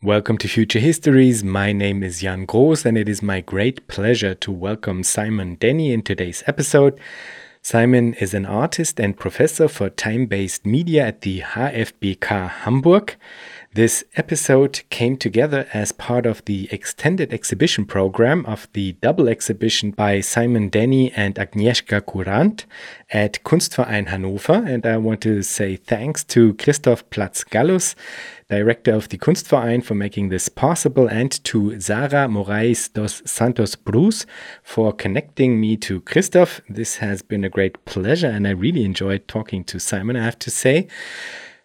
Welcome to Future Histories. My name is Jan Groß, and it is my great pleasure to welcome Simon Denny in today's episode. Simon is an artist and professor for time based media at the HFBK Hamburg. This episode came together as part of the extended exhibition program of the double exhibition by Simon Denny and Agnieszka Kurant at Kunstverein Hannover. And I want to say thanks to Christoph Platz-Gallus, director of the Kunstverein, for making this possible, and to Sara Morais dos Santos Bruss for connecting me to Christoph. This has been a great pleasure, and I really enjoyed talking to Simon, I have to say.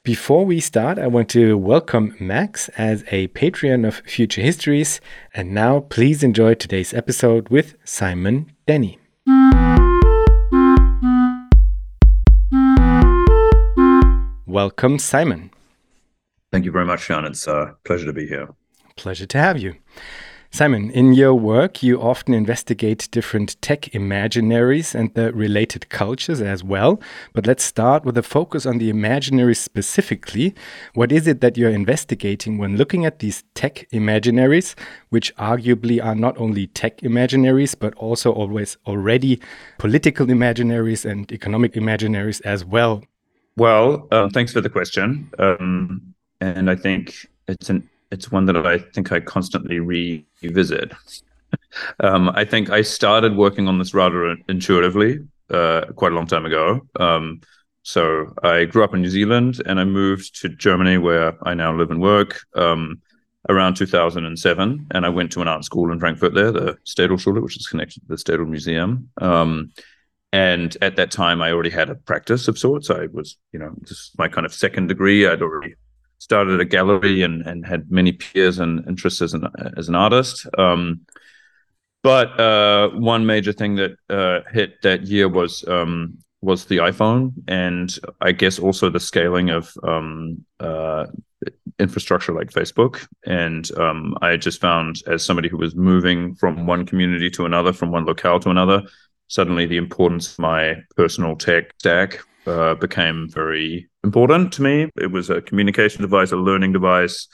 Before we start, I want to welcome Max as a Patreon of Future Histories. And now, please enjoy today's episode with Simon Denny. Welcome, Simon. Thank you very much, Sean. It's a pleasure to be here. Pleasure to have you. Simon, in your work, you often investigate different tech imaginaries and the related cultures as well. But let's start with a focus on the imaginaries specifically. What is it that you're investigating when looking at these tech imaginaries, which arguably are not only tech imaginaries, but also always already political imaginaries and economic imaginaries as well? Well, uh, thanks for the question. Um, and I think it's an it's one that I think I constantly revisit. um, I think I started working on this rather intuitively uh, quite a long time ago. Um, so I grew up in New Zealand and I moved to Germany, where I now live and work, um, around 2007. And I went to an art school in Frankfurt there, the Städelschule, which is connected to the Städel Museum. Um, and at that time, I already had a practice of sorts. I was, you know, just my kind of second degree. I'd already started a gallery and, and had many peers and interests as an as an artist. Um, but uh, one major thing that uh, hit that year was um, was the iPhone, and I guess also the scaling of um, uh, infrastructure like Facebook. And um, I just found, as somebody who was moving from one community to another, from one locale to another, suddenly the importance of my personal tech stack uh, became very important to me. It was a communication device, a learning device.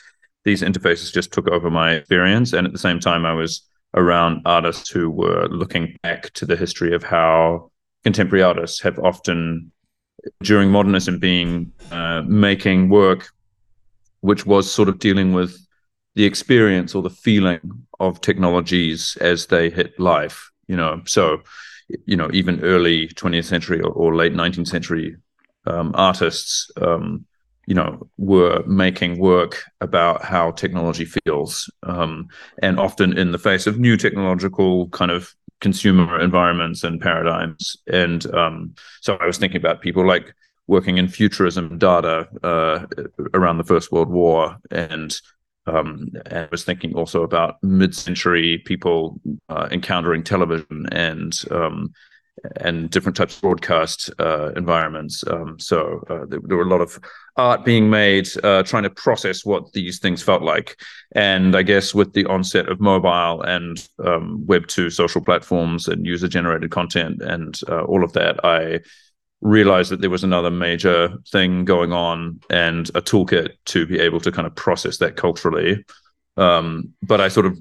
These interfaces just took over my experience. And at the same time, I was around artists who were looking back to the history of how contemporary artists have often, during modernism, being uh, making work which was sort of dealing with the experience or the feeling of technologies as they hit life. You know, so you know, even early 20th century or, or late 19th century um, artists, um, you know, were making work about how technology feels, um, and often in the face of new technological kind of consumer environments and paradigms. And um, so I was thinking about people like working in futurism Dada uh, around the First World War and um, and I was thinking also about mid-century people uh, encountering television and um, and different types of broadcast uh, environments. Um, so uh, there, there, were a lot of art being made, uh, trying to process what these things felt like. And I guess with the onset of mobile and um, Web two social platforms and user-generated content and uh, all of that, I realized that there was another major thing going on and a toolkit to be able to kind of process that culturally. Um, but I sort of,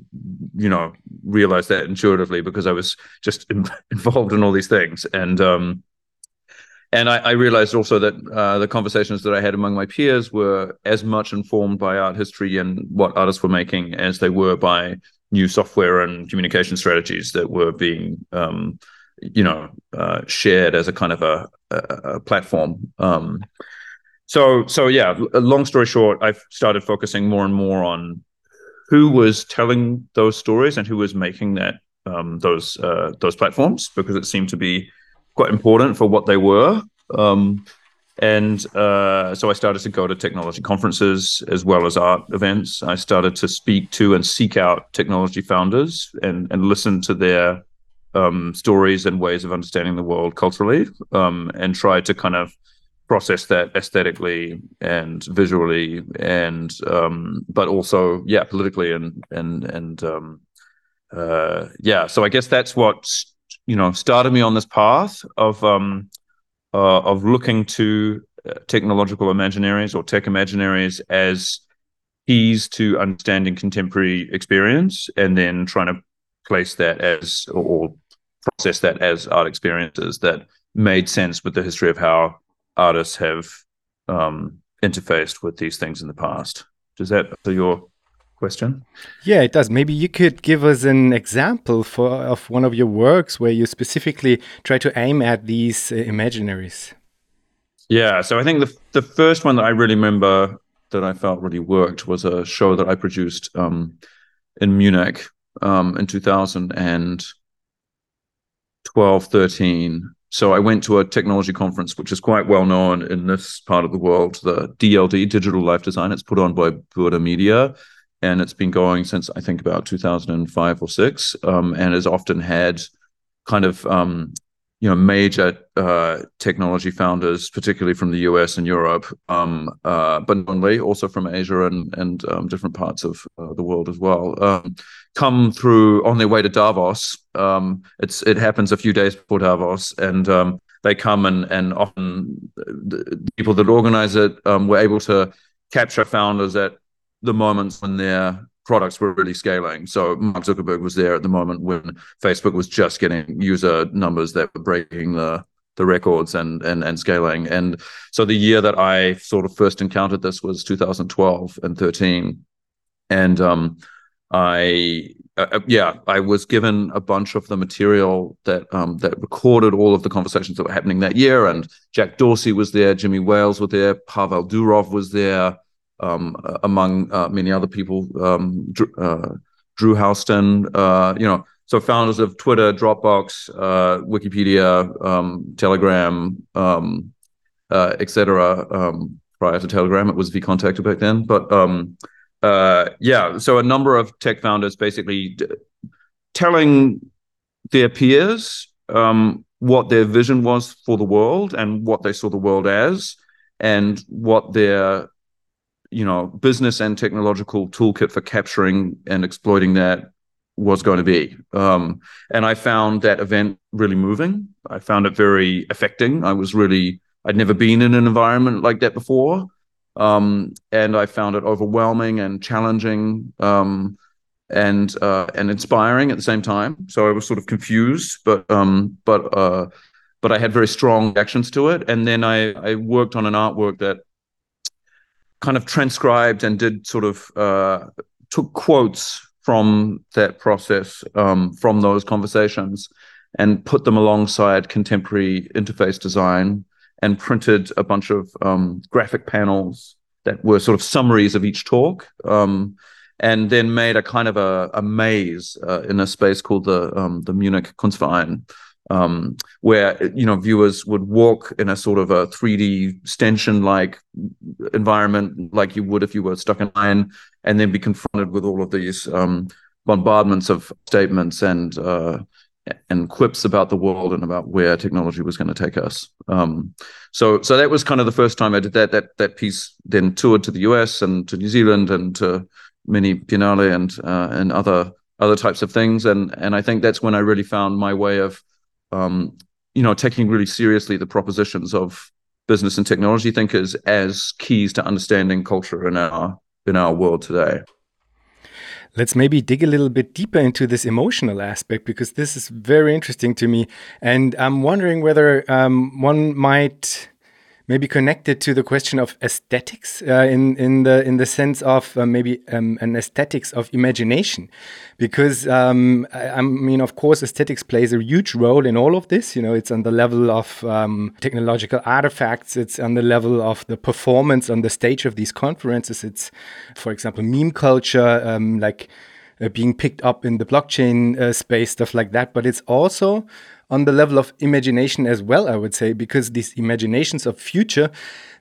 you know, realized that intuitively because I was just involved in all these things, and um, and I, I realized also that uh, the conversations that I had among my peers were as much informed by art history and what artists were making as they were by new software and communication strategies that were being um, you know uh, shared as a kind of a, a, a platform. Um, so so yeah, long story short, I've started focusing more and more on who was telling those stories and who was making that um, those uh, those platforms because it seemed to be quite important for what they were. Um, and uh, so I started to go to technology conferences as well as art events. I started to speak to and seek out technology founders and and listen to their um, stories and ways of understanding the world culturally, um, and try to kind of process that aesthetically and visually, and um, but also yeah, politically and and and um, uh, yeah. So I guess that's what you know started me on this path of um, uh, of looking to uh, technological imaginaries or tech imaginaries as keys to understanding contemporary experience and then trying to place that as or process that as art experiences that made sense with the history of how artists have um, interfaced with these things in the past. Does that answer your question? Yeah, it does. Maybe you could give us an example for of one of your works where you specifically try to aim at these uh, imaginaries. Yeah, so I think the the first one that I really remember that I felt really worked was a show that I produced um, in Munich um, in 2012, 13. So I went to a technology conference, which is quite well known in this part of the world, the DLD, Digital Life Design. It's put on by Burda Media, and it's been going since I think about 2005 or six, um, and has often had kind of um, you know major uh, technology founders, particularly from the US and Europe, um, uh, but only also from Asia and and um, different parts of uh, the world as well, um, come through on their way to Davos. Um, it's it happens a few days before Davos, and um, they come and and often the people that organize it um, were able to capture founders at the moments when they're products were really scaling. So Mark Zuckerberg was there at the moment when Facebook was just getting user numbers that were breaking the the records and and and scaling. And so the year that I sort of first encountered this was 2012 and 13, and um, I uh, uh, yeah I was given a bunch of the material that um, that recorded all of the conversations that were happening that year. And Jack Dorsey was there, Jimmy Wales was there, Pavel Durov was there um, among uh, many other people, um, Drew, uh, Drew Houston, uh, you know, so founders of Twitter, Dropbox, uh, Wikipedia, um, Telegram, um, etc. Um, prior to Telegram, it was vKontakte back then, but uh, yeah, so a number of tech founders basically d- telling their peers um, what their vision was for the world and what they saw the world as, and what their you know business and technological toolkit for capturing and exploiting that was going to be. Um, and i found that event really moving. I found it very affecting. I was really i'd never been in an environment like that before um, and i found it overwhelming and challenging um, and uh, and inspiring at the same time. So i was sort of confused but um, but uh, but i had very strong reactions to it. And then i i worked on an artwork that kind of transcribed and did sort of uh, took quotes from that process, um, from those conversations, and put them alongside contemporary interface design and printed a bunch of um, graphic panels that were sort of summaries of each talk. Um, and then made a kind of a, a maze uh, in a space called the um, the Munich Kunstverein, um, where you know viewers would walk in a sort of a 3D stanchion like environment, like you would if you were stuck in line, and then be confronted with all of these um, bombardments of statements and uh, and quips about the world and about where technology was going to take us. Um, so so that was kind of the first time I did that. That that piece then toured to the US and to New Zealand and to many Biennale and uh, and other other types of things. And and I think that's when I really found my way of um, you know, taking really seriously the propositions of business and technology thinkers as keys to understanding culture in our in our world today. Let's maybe dig a little bit deeper into this emotional aspect because this is very interesting to me, and I'm wondering whether um, one might maybe connected to the question of aesthetics uh, in in the in the sense of uh, maybe um, an aesthetics of imagination, because um, I, I, mean, of course, aesthetics plays a huge role in all of this. You know, it's on the level of um, technological artifacts, it's on the level of the performance on the stage of these conferences. It's, for example, meme culture, um, like. Uh, being picked up in the blockchain uh, space, stuff like that. But it's also on the level of imagination as well, I would say, because these imaginations of future,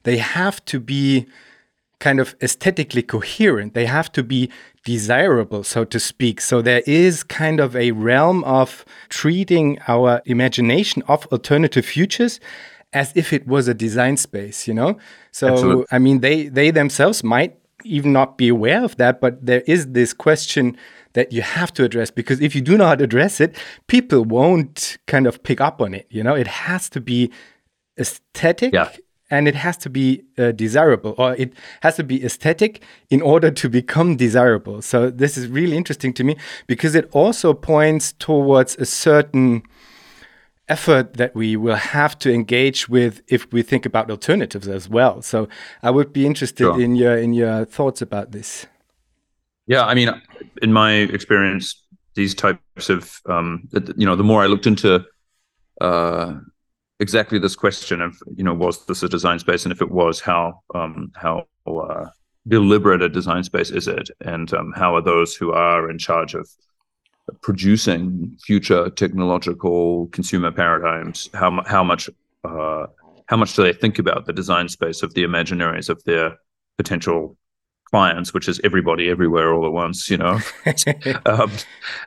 they have to be kind of aesthetically coherent. They have to be desirable, so to speak. So there is kind of a realm of treating our imagination of alternative futures as if it was a design space, you know? So Absolutely. I mean they they themselves might even not be aware of that, but there is this question that you have to address because if you do not address it, people won't kind of pick up on it. You know, it has to be aesthetic. Yeah. and it has to be uh, desirable or it has to be aesthetic in order to become desirable. So this is really interesting to me because it also points towards a certain effort that we will have to engage with if we think about alternatives as well. So I would be interested sure. in your in your thoughts about this. Yeah, I mean, in my experience, these types of um, you know, the more I looked into uh, exactly this question of you know was this a design space? And if it was how um, how uh, deliberate a design space is it? And um, how are those who are in charge of producing future technological consumer paradigms how how much uh, how much do they think about the design space of the imaginaries of their potential clients, which is everybody everywhere all at once, you know. um,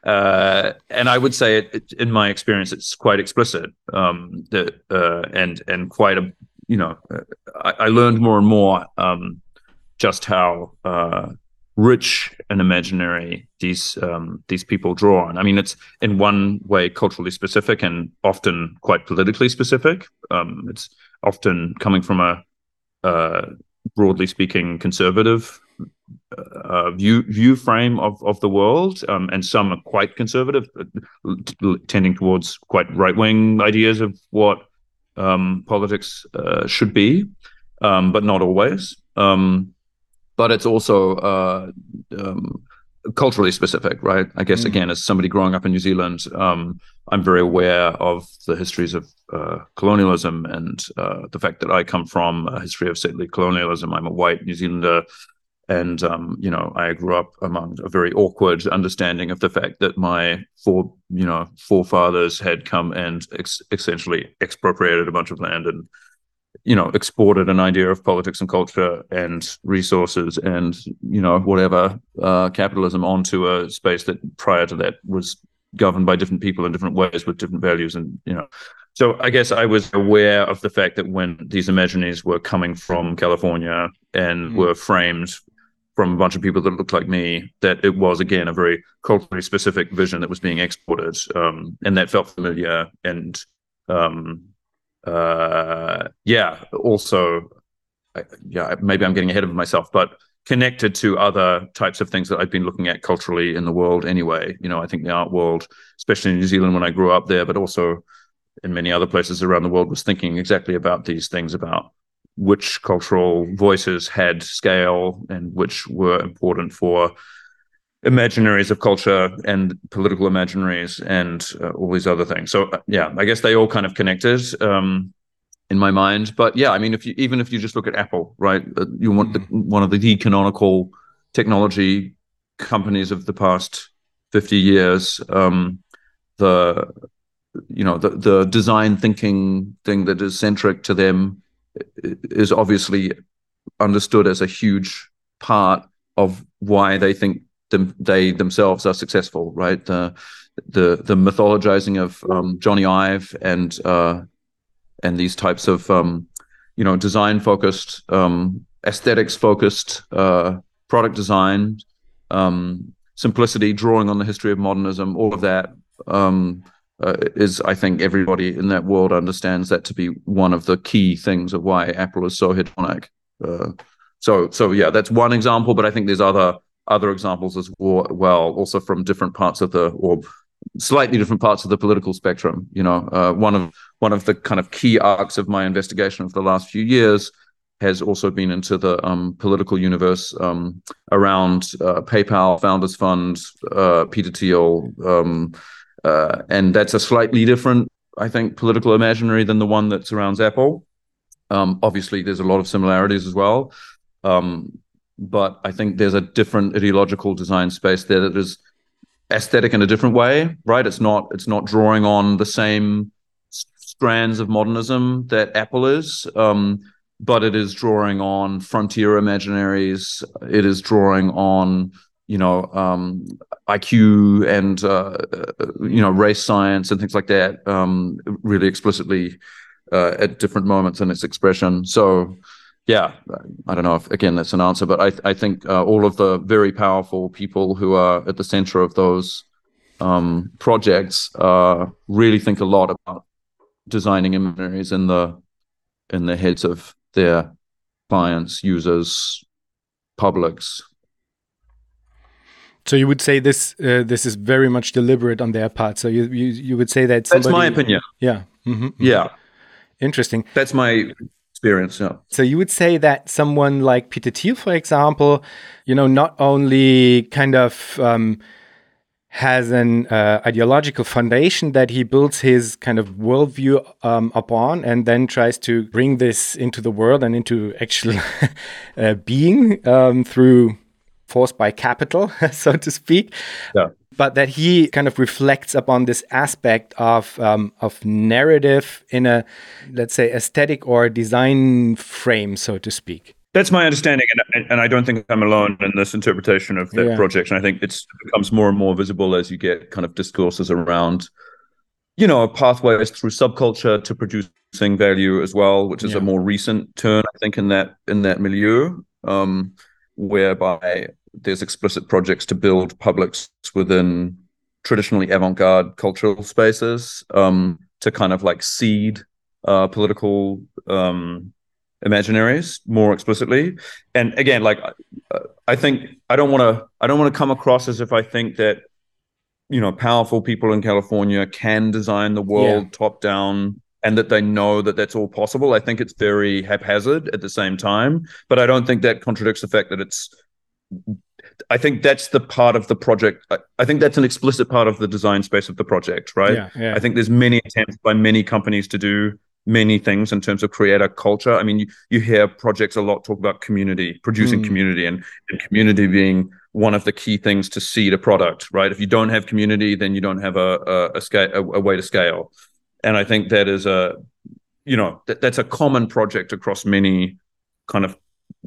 uh, and I would say, it, it, in my experience, it's quite explicit um, that, uh, and and quite a, you know, uh, I, I, learned more and more um, just how uh, rich and imaginary these um, these people draw on. I mean, it's in one way culturally specific and often quite politically specific. Um, it's often coming from a uh, broadly speaking, conservative uh, view view frame of of the world, um, and some are quite conservative, tending towards quite right wing ideas of what um, politics uh, should be, um, but not always. Um, but it's also uh, um, culturally specific, right? I guess mm. again, as somebody growing up in New Zealand, um, I'm very aware of the histories of uh, colonialism and uh, the fact that I come from a history of settler colonialism. I'm a white New Zealander and um, you know I grew up among a very awkward understanding of the fact that my four you know forefathers had come and ex- essentially expropriated a bunch of land and you know exported an idea of politics and culture and resources and you know whatever uh, capitalism onto a space that prior to that was governed by different people in different ways with different values and you know so I guess I was aware of the fact that when these imaginaries were coming from California and mm. were framed from a bunch of people that looked like me that it was again a very culturally specific vision that was being exported um, and that felt familiar and um, uh, yeah also yeah maybe i'm getting ahead of myself but connected to other types of things that i've been looking at culturally in the world anyway. You know i think the art world especially in new zealand when i grew up there but also in many other places around the world was thinking exactly about these things about which cultural voices had scale and which were important for imaginaries of culture and political imaginaries and uh, all these other things. So uh, yeah, I guess they all kind of connected um, in my mind. But yeah, I mean, if you even if you just look at Apple, right, uh, you want the, mm. one of the canonical technology companies of the past fifty years. Um, the you know the the design thinking thing that is centric to them is obviously understood as a huge part of why they think them, they themselves are successful, right? The the the mythologizing of um, Jony Ive and uh, and these types of um, you know design focused, um, aesthetics focused uh, product design, um, simplicity, drawing on the history of modernism, all of that um, uh, is I think everybody in that world understands that to be one of the key things of why Apple is so hedonic. Uh, so so yeah, that's one example, but I think there's other other examples as well, also from different parts of the or slightly different parts of the political spectrum. You know, uh, one of one of the kind of key arcs of my investigation of the last few years has also been into the um, political universe um, around uh, PayPal, Founders Fund, uh, Peter Thiel. Um, uh, and that's a slightly different, I think, political imaginary than the one that surrounds Apple. Um, obviously, there's a lot of similarities as well. Um, but I think there's a different ideological design space there that is aesthetic in a different way, right? It's not it's not drawing on the same strands of modernism that Apple is, um, but it is drawing on frontier imaginaries. It is drawing on you know um, IQ and uh, you know race science and things like that um, really explicitly uh, at different moments in its expression. So yeah, I don't know if again that's an answer, but I I think uh, all of the very powerful people who are at the center of those um, projects uh, really think a lot about designing imaginaries in the in the heads of their clients, users, publics. So you would say this uh, this is very much deliberate on their part. So you you, you would say that somebody, that's my opinion. Yeah. Mm -hmm, yeah. Interesting. That's my experience. Yeah. So you would say that someone like Peter Thiel, for example, you know, not only kind of um, has an uh, ideological foundation that he builds his kind of worldview um, upon and then tries to bring this into the world and into actual uh, being um, through force by capital, so to speak. Yeah. But that he kind of reflects upon this aspect of um, of narrative in a, let's say, aesthetic or design frame, so to speak. That's my understanding, and, and I don't think I'm alone in this interpretation of that yeah. project. And I think it becomes more and more visible as you get kind of discourses around, you know, pathways through subculture to producing value as well, which is yeah. a more recent turn, I think, in that in that milieu, um, whereby there's explicit projects to build publics within traditionally avant-garde cultural spaces um, to kind of like seed uh, political um, imaginaries more explicitly and again like i think i don't want to i don't want to come across as if i think that you know powerful people in california can design the world yeah. top down and that they know that that's all possible i think it's very haphazard at the same time but i don't think that contradicts the fact that it's I think that's the part of the project. I, think that's an explicit part of the design space of the project, right? Yeah, yeah. I think there's many attempts by many companies to do many things in terms of creator culture. I mean, you, you hear projects a lot talk about community, producing mm. community, and, and community being one of the key things to seed a product, right? If you don't have community, then you don't have a a, a scale a, a way to scale. And I think that is a you know that, that's a common project across many kind of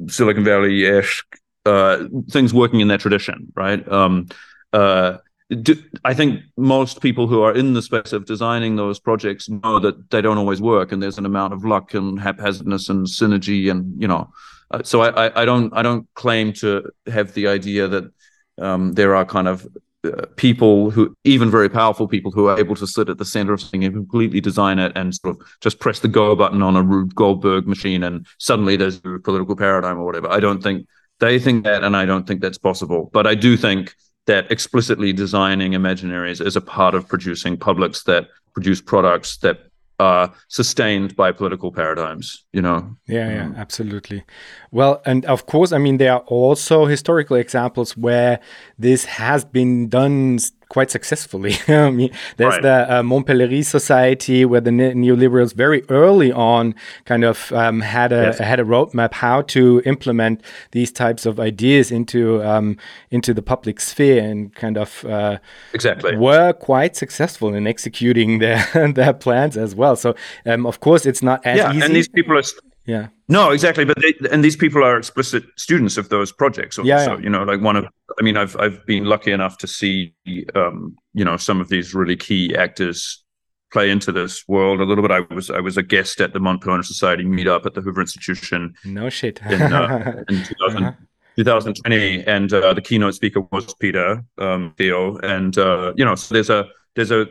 Silicon Valley ish uh, things working in that tradition, right? Um, uh, do, I think most people who are in the space of designing those projects know that they don't always work, and there's an amount of luck and haphazardness and synergy, and you know. Uh, so I, I, I, don't I don't claim to have the idea that um, there are kind of uh, people who even very powerful people who are able to sit at the center of something and completely design it and sort of just press the go button on a Rube Goldberg machine and suddenly there's a political paradigm or whatever. I don't think they think that, and I don't think that's possible. But I do think that explicitly designing imaginaries is a part of producing publics that produce products that are sustained by political paradigms you know yeah yeah um, absolutely well and of course i mean there are also historical examples where this has been done quite successfully. I mean, there's right. the uh, Mont Pelerin Society where the ne neoliberals very early on kind of um, had a yes. had a roadmap how to implement these types of ideas into um, into the public sphere and kind of uh, exactly were quite successful in executing their their plans as well. So um, of course it's not as yeah, easy. and these people are yeah. No, exactly. But they, and these people are explicit students of those projects. Also, yeah, yeah. you know, like one of, I mean, I've I've been lucky enough to see, um, you know, some of these really key actors play into this world a little bit. I was I was a guest at the Mont Pelerin Society meetup at the Hoover Institution. No shit. in, uh, in 2000, uh-huh. 2020, and uh, the keynote speaker was Peter um, Thiel, and uh, you know, so there's a there's a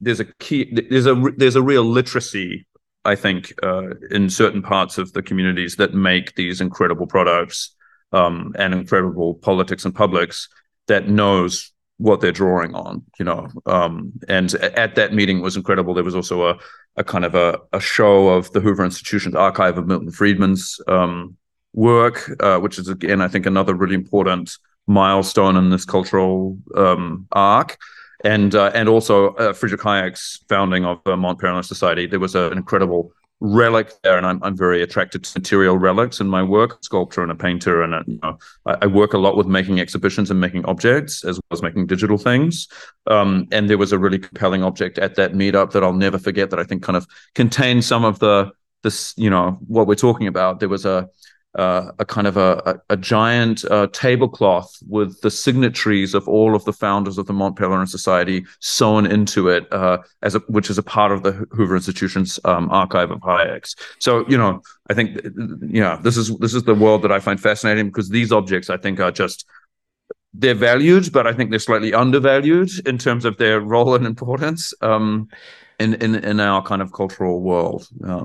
there's a key there's a there's a real literacy I think, uh, in certain parts of the communities that make these incredible products um, and incredible politics and publics that knows what they're drawing on, you know. Um, and at that meeting was incredible. There was also a, a kind of a, a show of the Hoover Institution's archive of Milton Friedman's um, work, uh, which is again, I think, another really important milestone in this cultural um, arc and uh, and also uh, Friedrich Hayek's founding of the Mont Pelerin Society. There was a, an incredible relic there, and I'm I'm very attracted to material relics in my work, sculptor and a painter, and a, you know, I, I, work a lot with making exhibitions and making objects as well as making digital things. Um, and there was a really compelling object at that meetup that I'll never forget that I think kind of contained some of the this you know what we're talking about. There was a uh, a kind of a, a, a giant uh, tablecloth with the signatories of all of the founders of the Mont Pelerin Society sewn into it, uh, as a, which is a part of the Hoover Institution's um, archive of Hayek's. So, you know, I think, you know, this is this is the world that I find fascinating because these objects, I think, are just they're valued, but I think they're slightly undervalued in terms of their role and importance. Um, in in in our kind of cultural world. Yeah.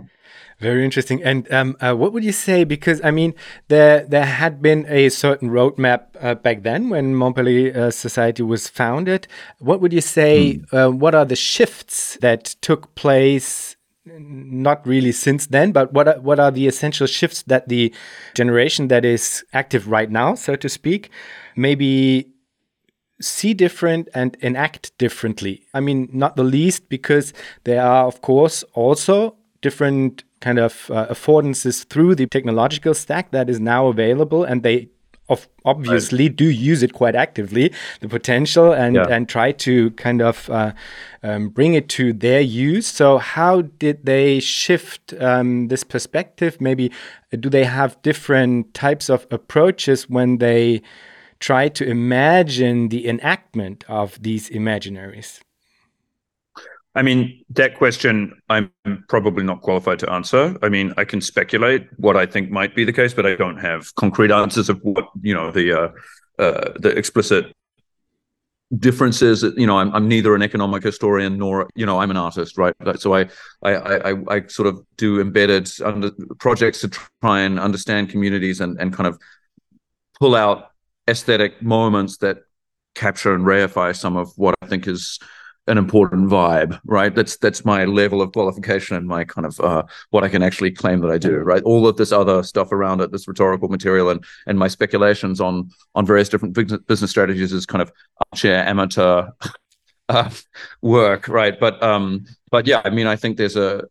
Very interesting. And um, uh, what would you say? Because I mean, there there had been a certain roadmap uh, back then when Mont Pelerin uh, Society was founded. What would you say? Mm. what are the shifts that took place? Not really since then, but what are, what are the essential shifts that the generation that is active right now, so to speak, maybe see different and enact differently. I mean, not the least because there are, of course, also different kind of uh, affordances through the technological stack that is now available and they of obviously right. do use it quite actively the potential and yeah. and try to kind of uh, um, bring it to their use so how did they shift um, this perspective maybe uh, do they have different types of approaches when they try to imagine the enactment of these imaginaries I mean, that question I'm probably not qualified to answer. I mean, I can speculate what I think might be the case, but I don't have concrete answers of what, you know, the uh, uh, the explicit differences. You know, I'm, I'm neither an economic historian nor, you know, I'm an artist, right? So I I I, I sort of do embedded under projects to try and understand communities and and kind of pull out aesthetic moments that capture and reify some of what I think is an important vibe, right? That's that's my level of qualification and my kind of uh, what I can actually claim that I do, right? All of this other stuff around it, this rhetorical material, and and my speculations on on various different business strategies is kind of armchair amateur uh, work, right? But um, but yeah, I mean, I think there's a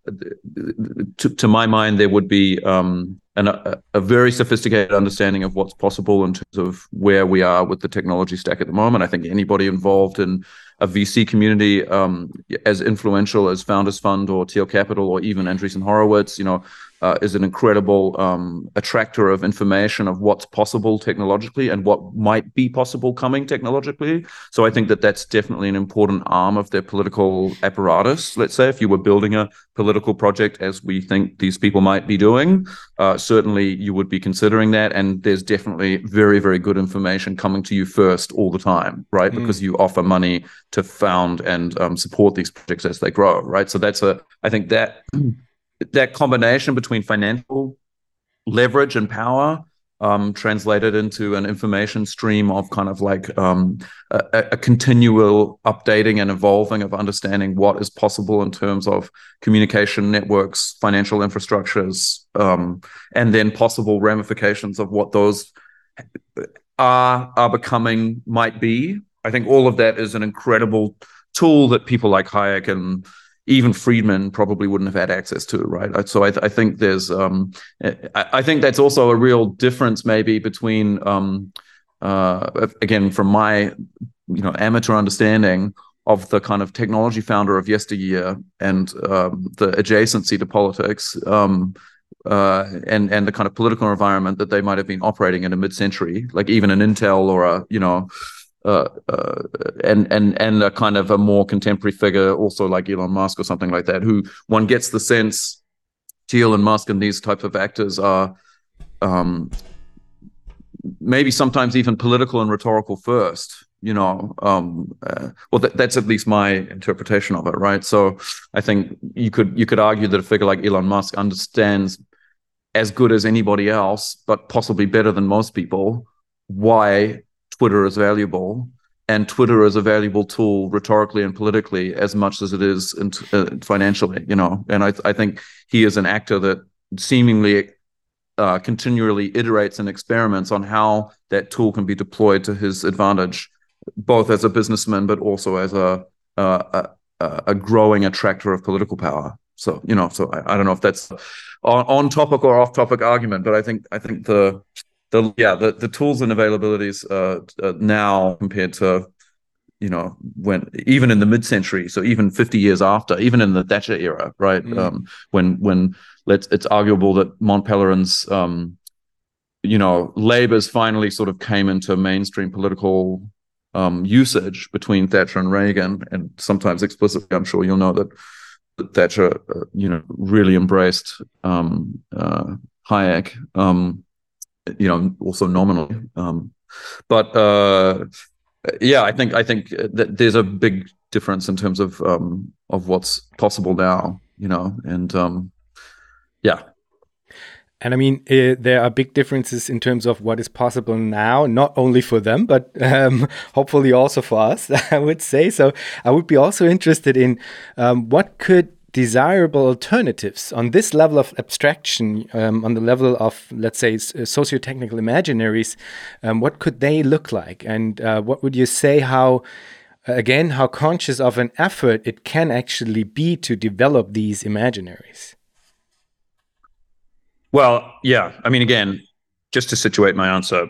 to, to my mind there would be um, an, a, a very sophisticated understanding of what's possible in terms of where we are with the technology stack at the moment. I think anybody involved in a VC community um, as influential as Founders Fund or Thiel Capital or even Andreessen Horowitz, you know, uh, is an incredible um, attractor of information of what's possible technologically and what might be possible coming technologically. So I think that that's definitely an important arm of their political apparatus. Let's say if you were building a political project, as we think these people might be doing, uh, certainly you would be considering that. And there's definitely very, very good information coming to you first all the time, right? Mm. Because you offer money to found and um, support these projects as they grow, right? So that's a, I think that that combination between financial leverage and power um, translated into an information stream of kind of like um, a, a, continual updating and evolving of understanding what is possible in terms of communication networks, financial infrastructures, um, and then possible ramifications of what those are are becoming might be. I think all of that is an incredible tool that people like Hayek and even Friedman probably wouldn't have had access to, right? So I, th- I think there's, um, I, I, think that's also a real difference maybe between, um, uh, again, from my, you know, amateur understanding of the kind of technology founder of yesteryear and um, the adjacency to politics. Um, uh, and and the kind of political environment that they might have been operating in a mid-century, like even an Intel or a you know uh, uh, and and and a kind of a more contemporary figure, also like Elon Musk or something like that, who one gets the sense Thiel and Musk and these types of actors are um, maybe sometimes even political and rhetorical first. You know, um, uh, well, th- that's at least my interpretation of it, right? So I think you could you could argue that a figure like Elon Musk understands as good as anybody else, but possibly better than most people, why Twitter is valuable, and Twitter is a valuable tool rhetorically and politically as much as it is in, uh, financially. You know, and I I think he is an actor that seemingly uh, continually iterates and experiments on how that tool can be deployed to his advantage, both as a businessman but also as a a, a growing attractor of political power. So you know, so I, I don't know if that's on, on topic or off topic argument, but I think I think the the yeah the, the tools and availabilities uh, uh, now compared to you know when even in the mid-century so even 50 years after even in the thatcher era right mm. um, when when let's it's arguable that Mont Pelerin's um, you know labours finally sort of came into mainstream political um, usage between thatcher and reagan and sometimes explicitly i'm sure you'll know that thatcher uh, you know really embraced um, uh, hayek um, you know, also nominally. Um, but uh, yeah, I think I think that there's a big difference in terms of um, of what's possible now. You know, and um, yeah. And I mean, uh, there are big differences in terms of what is possible now, not only for them, but um, hopefully also for us, I would say. So I would be also interested in um, what could desirable alternatives on this level of abstraction, um, on the level of, let's say, uh, socio-technical imaginaries, um, what could they look like? And uh, what would you say how, again, how conscious of an effort it can actually be to develop these imaginaries? Well, yeah. I mean, again, just to situate my answer,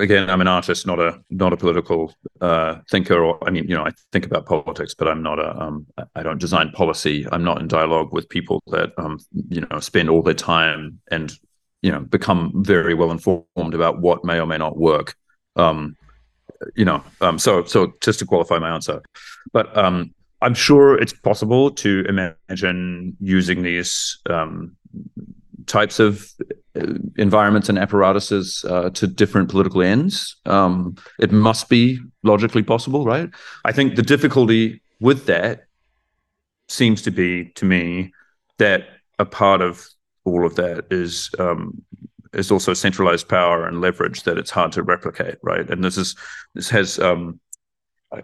again, I'm an artist, not a not a political uh, thinker. Or I mean, you know, I think about politics, but I'm not a. Um, I don't design policy. I'm not in dialogue with people that um, you know spend all their time and you know become very well informed about what may or may not work. Um, you know, um, so so just to qualify my answer, but um, I'm sure it's possible to imagine using these um, types of environments and apparatuses uh, to different political ends. Um, it must be logically possible, right? I think the difficulty with that seems to be, to me, that a part of all of that is um, is also centralized power and leverage that it's hard to replicate, right? And this is this has um,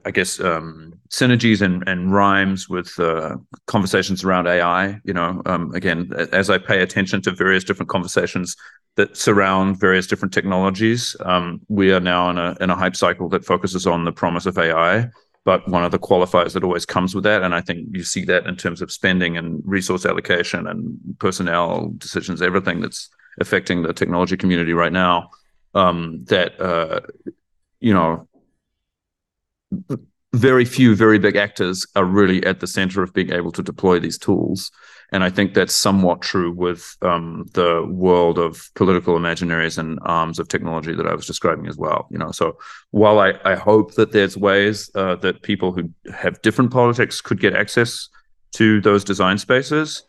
I guess um, synergies and, and rhymes with uh, conversations around AI. You know, um, again, as I pay attention to various different conversations that surround various different technologies, um, we are now in a in a hype cycle that focuses on the promise of AI. But one of the qualifiers that always comes with that, and I think you see that in terms of spending and resource allocation and personnel decisions, everything that's affecting the technology community right now. Um, that uh, you know very few very big actors are really at the center of being able to deploy these tools. And i think that's somewhat true with um, the world of political imaginaries and arms of technology that i was describing as well you know. So while i, I hope that there's ways uh, that people who have different politics could get access to those design spaces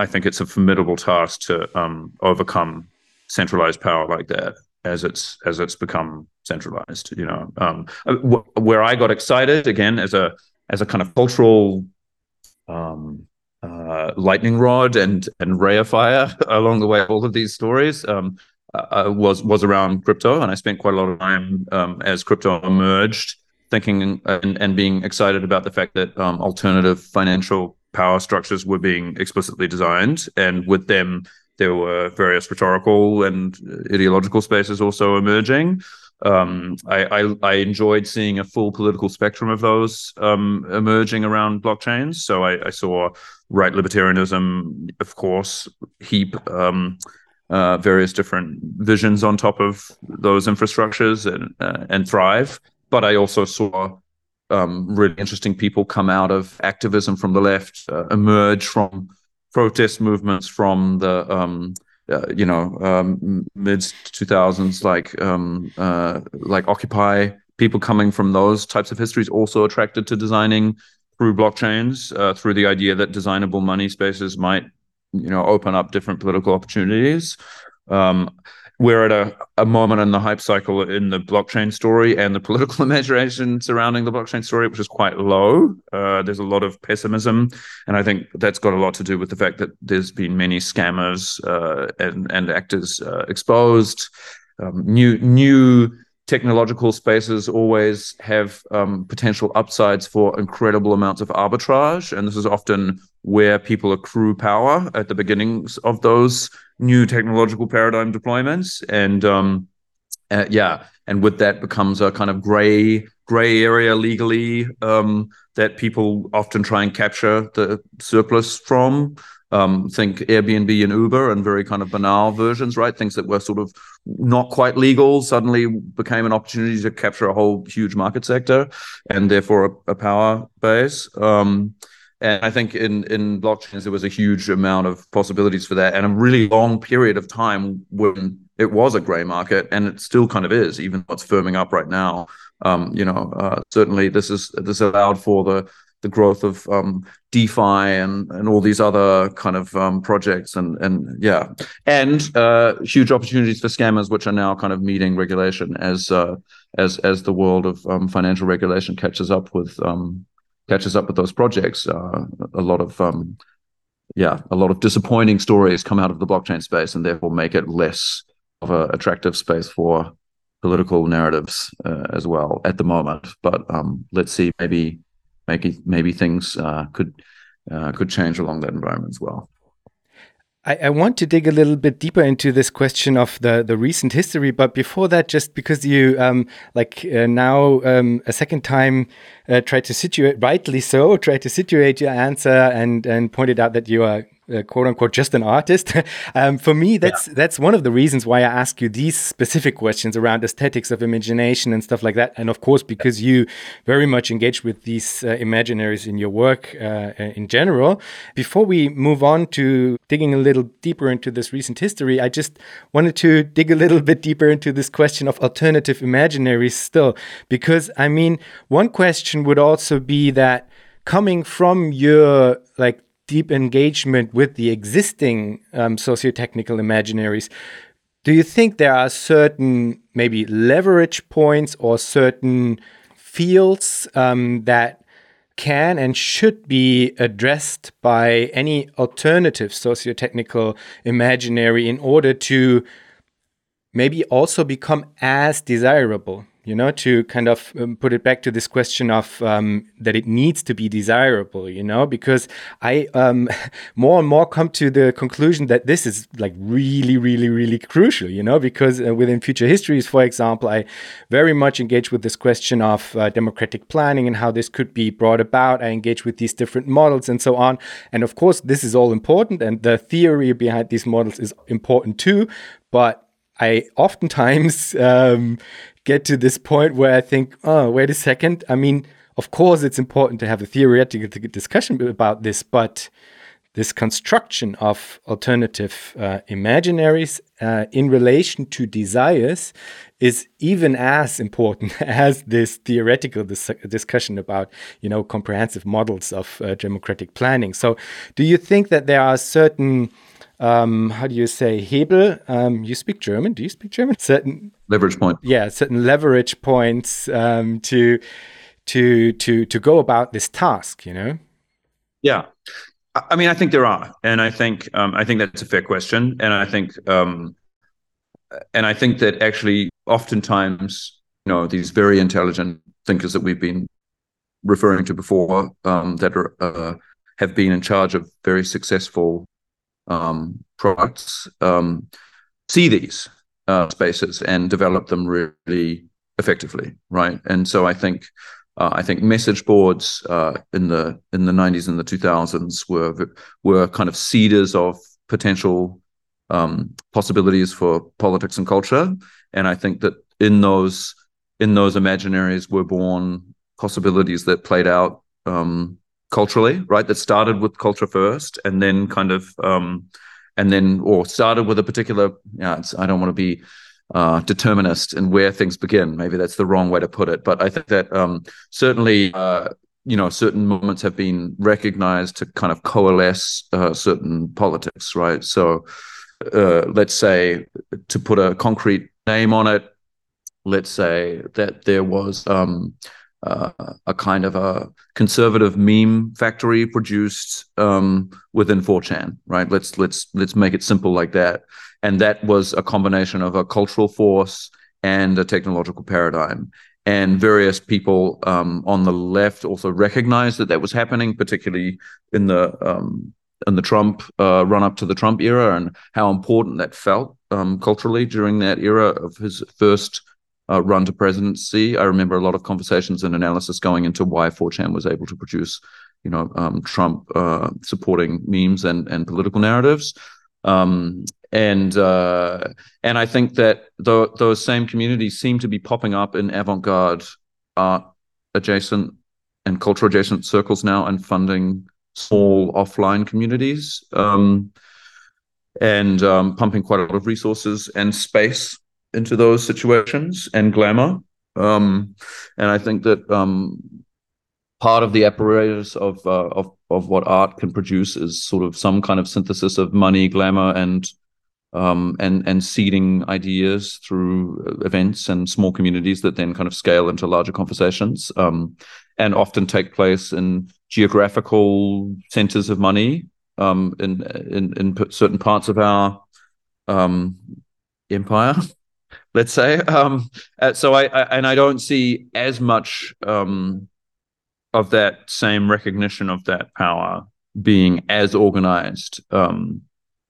i think it's a formidable task to um, overcome centralized power like that as it's as it's become centralized. You know, um, uh, where I got excited again as a as a kind of cultural um, uh, lightning rod and and ray of fire along the way all of these stories um, uh, uh, was was around crypto, and I spent quite a lot of time um, as crypto emerged, thinking and, and being excited about the fact that um, alternative financial power structures were being explicitly designed, and with them there were various rhetorical and ideological spaces also emerging. Um, I, I, I, enjoyed seeing a full political spectrum of those um, emerging around blockchains. So I, I, saw right libertarianism, of course, heap um, uh, various different visions on top of those infrastructures and uh, and thrive. But I also saw um, really interesting people come out of activism from the left, uh, emerge from protest movements from the um, uh, you know um, mid 2000s like um, uh, like occupy people coming from those types of histories also attracted to designing through blockchains uh, through the idea that designable money spaces might you know open up different political opportunities. Um, we're at a, a moment in the hype cycle in the blockchain story and the political imagination surrounding the blockchain story, which is quite low. Uh, there's a lot of pessimism, and I think that's got a lot to do with the fact that there's been many scammers uh, and and actors uh, exposed. Um, new new technological spaces always have um, potential upsides for incredible amounts of arbitrage. And this is often where people accrue power at the beginnings of those new technological paradigm deployments. And um, uh, yeah, and with that becomes a kind of gray gray area legally um, that people often try and capture the surplus from um, think Airbnb and Uber and very kind of banal versions, right? Things that were sort of not quite legal suddenly became an opportunity to capture a whole huge market sector and therefore a, a power base. Um, and I think in in blockchains there was a huge amount of possibilities for that, and a really long period of time when it was a grey market, and it still kind of is, even though it's firming up right now. Um, you know, uh, certainly this is this allowed for the the growth of um, DeFi and and all these other kind of um, projects and and yeah, and uh, huge opportunities for scammers, which are now kind of meeting regulation as uh, as as the world of um, financial regulation catches up with um, catches up with those projects, uh, a lot of um, yeah, a lot of disappointing stories come out of the blockchain space, and therefore make it less of an attractive space for political narratives uh, as well at the moment. But um, let's see, maybe maybe maybe things uh, could uh, could change along that environment as well. I, I, want to dig a little bit deeper into this question of the, the recent history, but before that, just because you um, like uh, now um, a second time uh, tried to situate rightly so, try to situate your answer and and pointed out that you are uh, quote unquote just an artist. um, for me, that's yeah. that's one of the reasons why I ask you these specific questions around aesthetics of imagination and stuff like that. And of course, because you very much engage with these uh, imaginaries in your work uh, in general. Before we move on to digging a little deeper into this recent history, I just wanted to dig a little bit deeper into this question of alternative imaginaries still, because I mean, one question would also be that coming from your like deep engagement with the existing um, socio-technical imaginaries, do you think there are certain maybe leverage points or certain fields um, that can and should be addressed by any alternative socio-technical imaginary in order to maybe also become as desirable you know, to kind of um, put it back to this question of um, that it needs to be desirable, you know, because I um, more and more come to the conclusion that this is like really, really, really crucial, you know, because uh, within future histories, for example, I very much engage with this question of uh, democratic planning and how this could be brought about. I engage with these different models and so on. And of course, this is all important, and the theory behind these models is important too. But I oftentimes um, get to this point where I think, oh, wait a second. I mean, of course, it's important to have a theoretical discussion about this, but this construction of alternative uh, imaginaries uh, in relation to desires is even as important as this theoretical dis discussion about you know comprehensive models of uh, democratic planning. So, do you think that there are certain um, how do you say Hebel? Um, you speak German? Do you speak German? Certain leverage point. Yeah, certain leverage points um, to to to to go about this task. You know. Yeah, I mean, I think there are, and I think um, I think that's a fair question, and I think um, and I think that actually, oftentimes, you know, these very intelligent thinkers that we've been referring to before um, that are uh, have been in charge of very successful um, products um, see these uh, spaces and develop them really effectively, right? And so I think uh, I think message boards uh, in the in the 90s and the 2000s were were kind of seeders of potential um, possibilities for politics and culture, and I think that in those in those imaginaries were born possibilities that played out um, culturally, right? That started with culture first, and then kind of, um, and then or started with a particular. Yeah, I don't want to be uh, determinist in where things begin. Maybe that's the wrong way to put it, but I think that um, certainly. Uh, you know, certain moments have been recognized to kind of coalesce uh, certain politics, right? So, uh, let's say, to put a concrete name on it, let's say that there was um, uh, a kind of a conservative meme factory produced um, within 4chan, right? Let's let's let's make it simple like that. And that was a combination of a cultural force and a technological paradigm. And various people um, on the left also recognized that that was happening, particularly in the um, in the Trump uh, run up to the Trump era, and how important that felt um, culturally during that era of his first uh, run to presidency. I remember a lot of conversations and analysis going into why 4chan was able to produce, you know, um, Trump uh, supporting memes and and political narratives. Um, and uh, and I think that th- those same communities seem to be popping up in avant-garde art adjacent and culture adjacent circles now and funding small offline communities um, and um, pumping quite a lot of resources and space into those situations and glamour. Um, and I think that um, part of the apparatus of, uh, of of what art can produce is sort of some kind of synthesis of money, glamour, and um, and and seeding ideas through events and small communities that then kind of scale into larger conversations, um, and often take place in geographical centers of money um, in, in in certain parts of our um, empire. Let's say um, uh, so. I, I, and I don't see as much um, of that same recognition of that power being as organized um,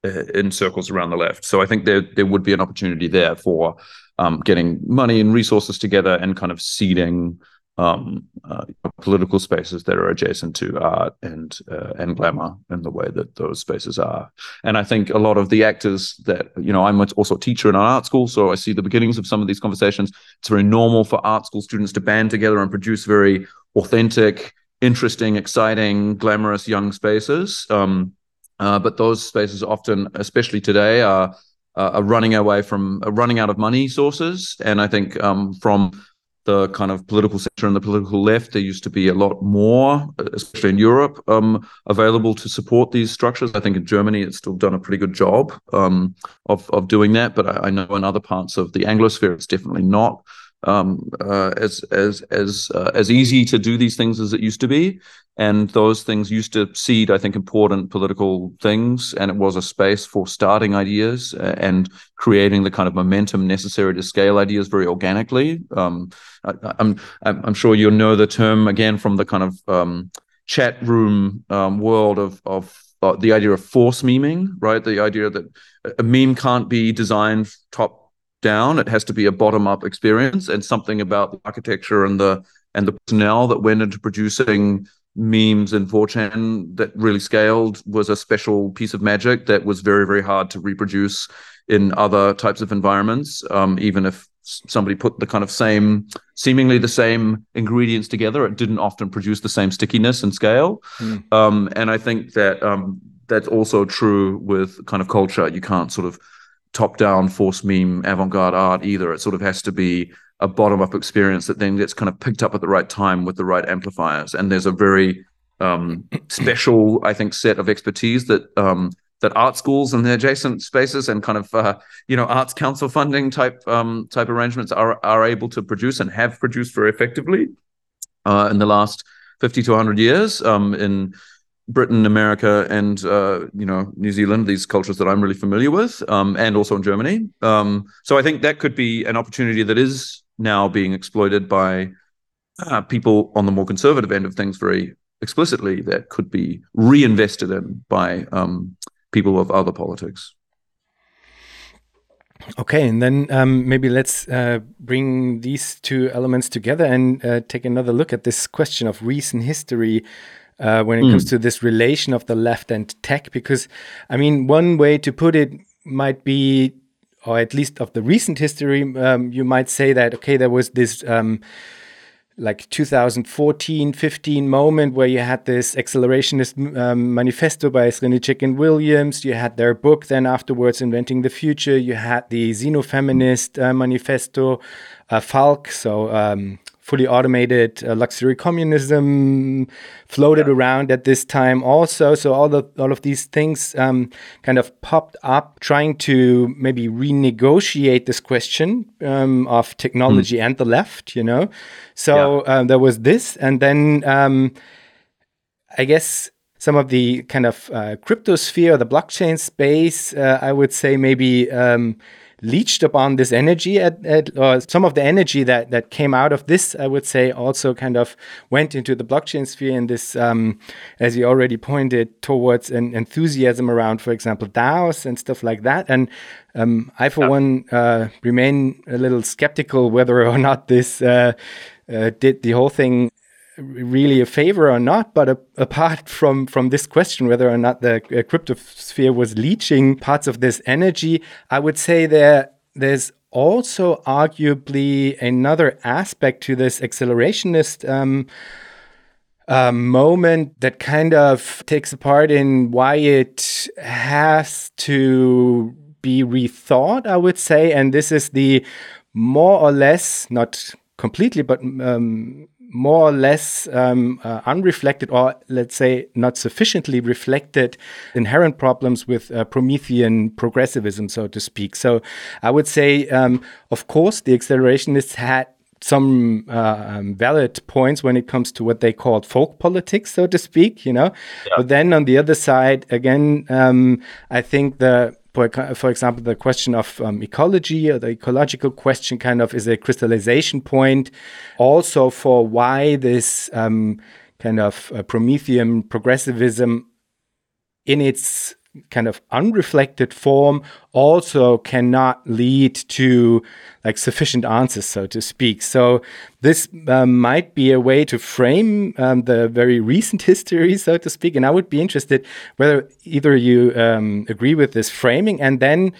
in circles around the left. So I think there there would be an opportunity there for um, getting money and resources together and kind of seeding um, uh, political spaces that are adjacent to art and uh, and glamour in the way that those spaces are. And I think a lot of the actors that you know, I'm also a teacher in an art school, so I see the beginnings of some of these conversations. It's very normal for art school students to band together and produce very authentic, interesting, exciting, glamorous young spaces. Um, uh, but those spaces often, especially today, are are running away from are running out of money sources. And I think um, from the kind of political sector and the political left, there used to be a lot more, especially in Europe, um, available to support these structures. I think in Germany, it's still done a pretty good job um, of of doing that. But I, I, know in other parts of the Anglosphere, it's definitely not um, uh, as as as uh, as easy to do these things as it used to be, and those things used to seed, I think, important political things, and it was a space for starting ideas uh, and creating the kind of momentum necessary to scale ideas very organically. Um, I, am I'm, I'm sure you know the term again from the kind of um, chat room um, world of of uh, the idea of force meming, right? The idea that a meme can't be designed top down. It has to be a bottom up experience and something about the architecture and the and the personnel that went into producing memes in 4chan that really scaled was a special piece of magic that was very very hard to reproduce in other types of environments um, even if somebody put the kind of same seemingly the same ingredients together it didn't often produce the same stickiness and scale mm. um, and i think that um, that's also true with kind of culture you can't sort of top down force meme avant garde art either. It sort of has to be a bottom up experience that then gets kind of picked up at the right time with the right amplifiers. And there's a very um, special, I think, set of expertise that um, that art schools and the adjacent spaces and kind of uh, you know arts council funding type um, type arrangements are are able to produce and have produced very effectively uh, in the last 50 to 100 years um, in Britain, America, and uh, you know New Zealand, these cultures that I'm really familiar with, um, and also in Germany. Um, so I think that could be an opportunity that is now being exploited by uh, people on the more conservative end of things very explicitly. That could be reinvested in by um, people of other politics. Okay, and then um, maybe let's uh, bring these two elements together and uh, take another look at this question of recent history uh, when it mm. comes to this relation of the left and tech. Because, I mean, one way to put it might be, or at least of the recent history, um, you might say that, okay, there was this. Um, like 2014 15 moment where you had this accelerationist um, manifesto by Srnicek and Williams. You had their book, then afterwards, Inventing the Future. You had the xenofeminist uh, manifesto, uh, Falk, so um, fully automated uh, luxury communism floated yeah. around at this time also so all the all of these things um, kind of popped up trying to maybe renegotiate this question um, of technology mm. and the left you know so yeah. um, there was this and then um, i guess some of the kind of uh, cryptosphere the blockchain space uh, i would say maybe um, leached upon this energy at, at or some of the energy that that came out of this i would say also kind of went into the blockchain sphere and this um, as you already pointed towards an enthusiasm around for example daos and stuff like that and um, i for yeah. one uh, remain a little skeptical whether or not this uh, uh, did the whole thing really a favor or not. But a, apart from from this question, whether or not the uh, cryptosphere was leeching parts of this energy, I would say there there's also arguably another aspect to this accelerationist. Um, uh, moment that kind of takes a part in why it has to be rethought, I would say. And this is the more or less, not completely, but um, more or less um, uh, unreflected, or let's say not sufficiently reflected, inherent problems with uh, Promethean progressivism, so to speak. So I would say, um, of course, the accelerationists had some uh, um, valid points when it comes to what they called folk politics, so to speak, you know. Yeah. But then on the other side, again, um, I think the for, example, the question of um, ecology or the ecological question kind of is a crystallization point also for why this um, kind of uh, Promethean progressivism in its kind of unreflected form also cannot lead to like sufficient answers, so to speak. So this um, might be a way to frame um, the very recent history, so to speak. And I would be interested whether either you um, agree with this framing, and then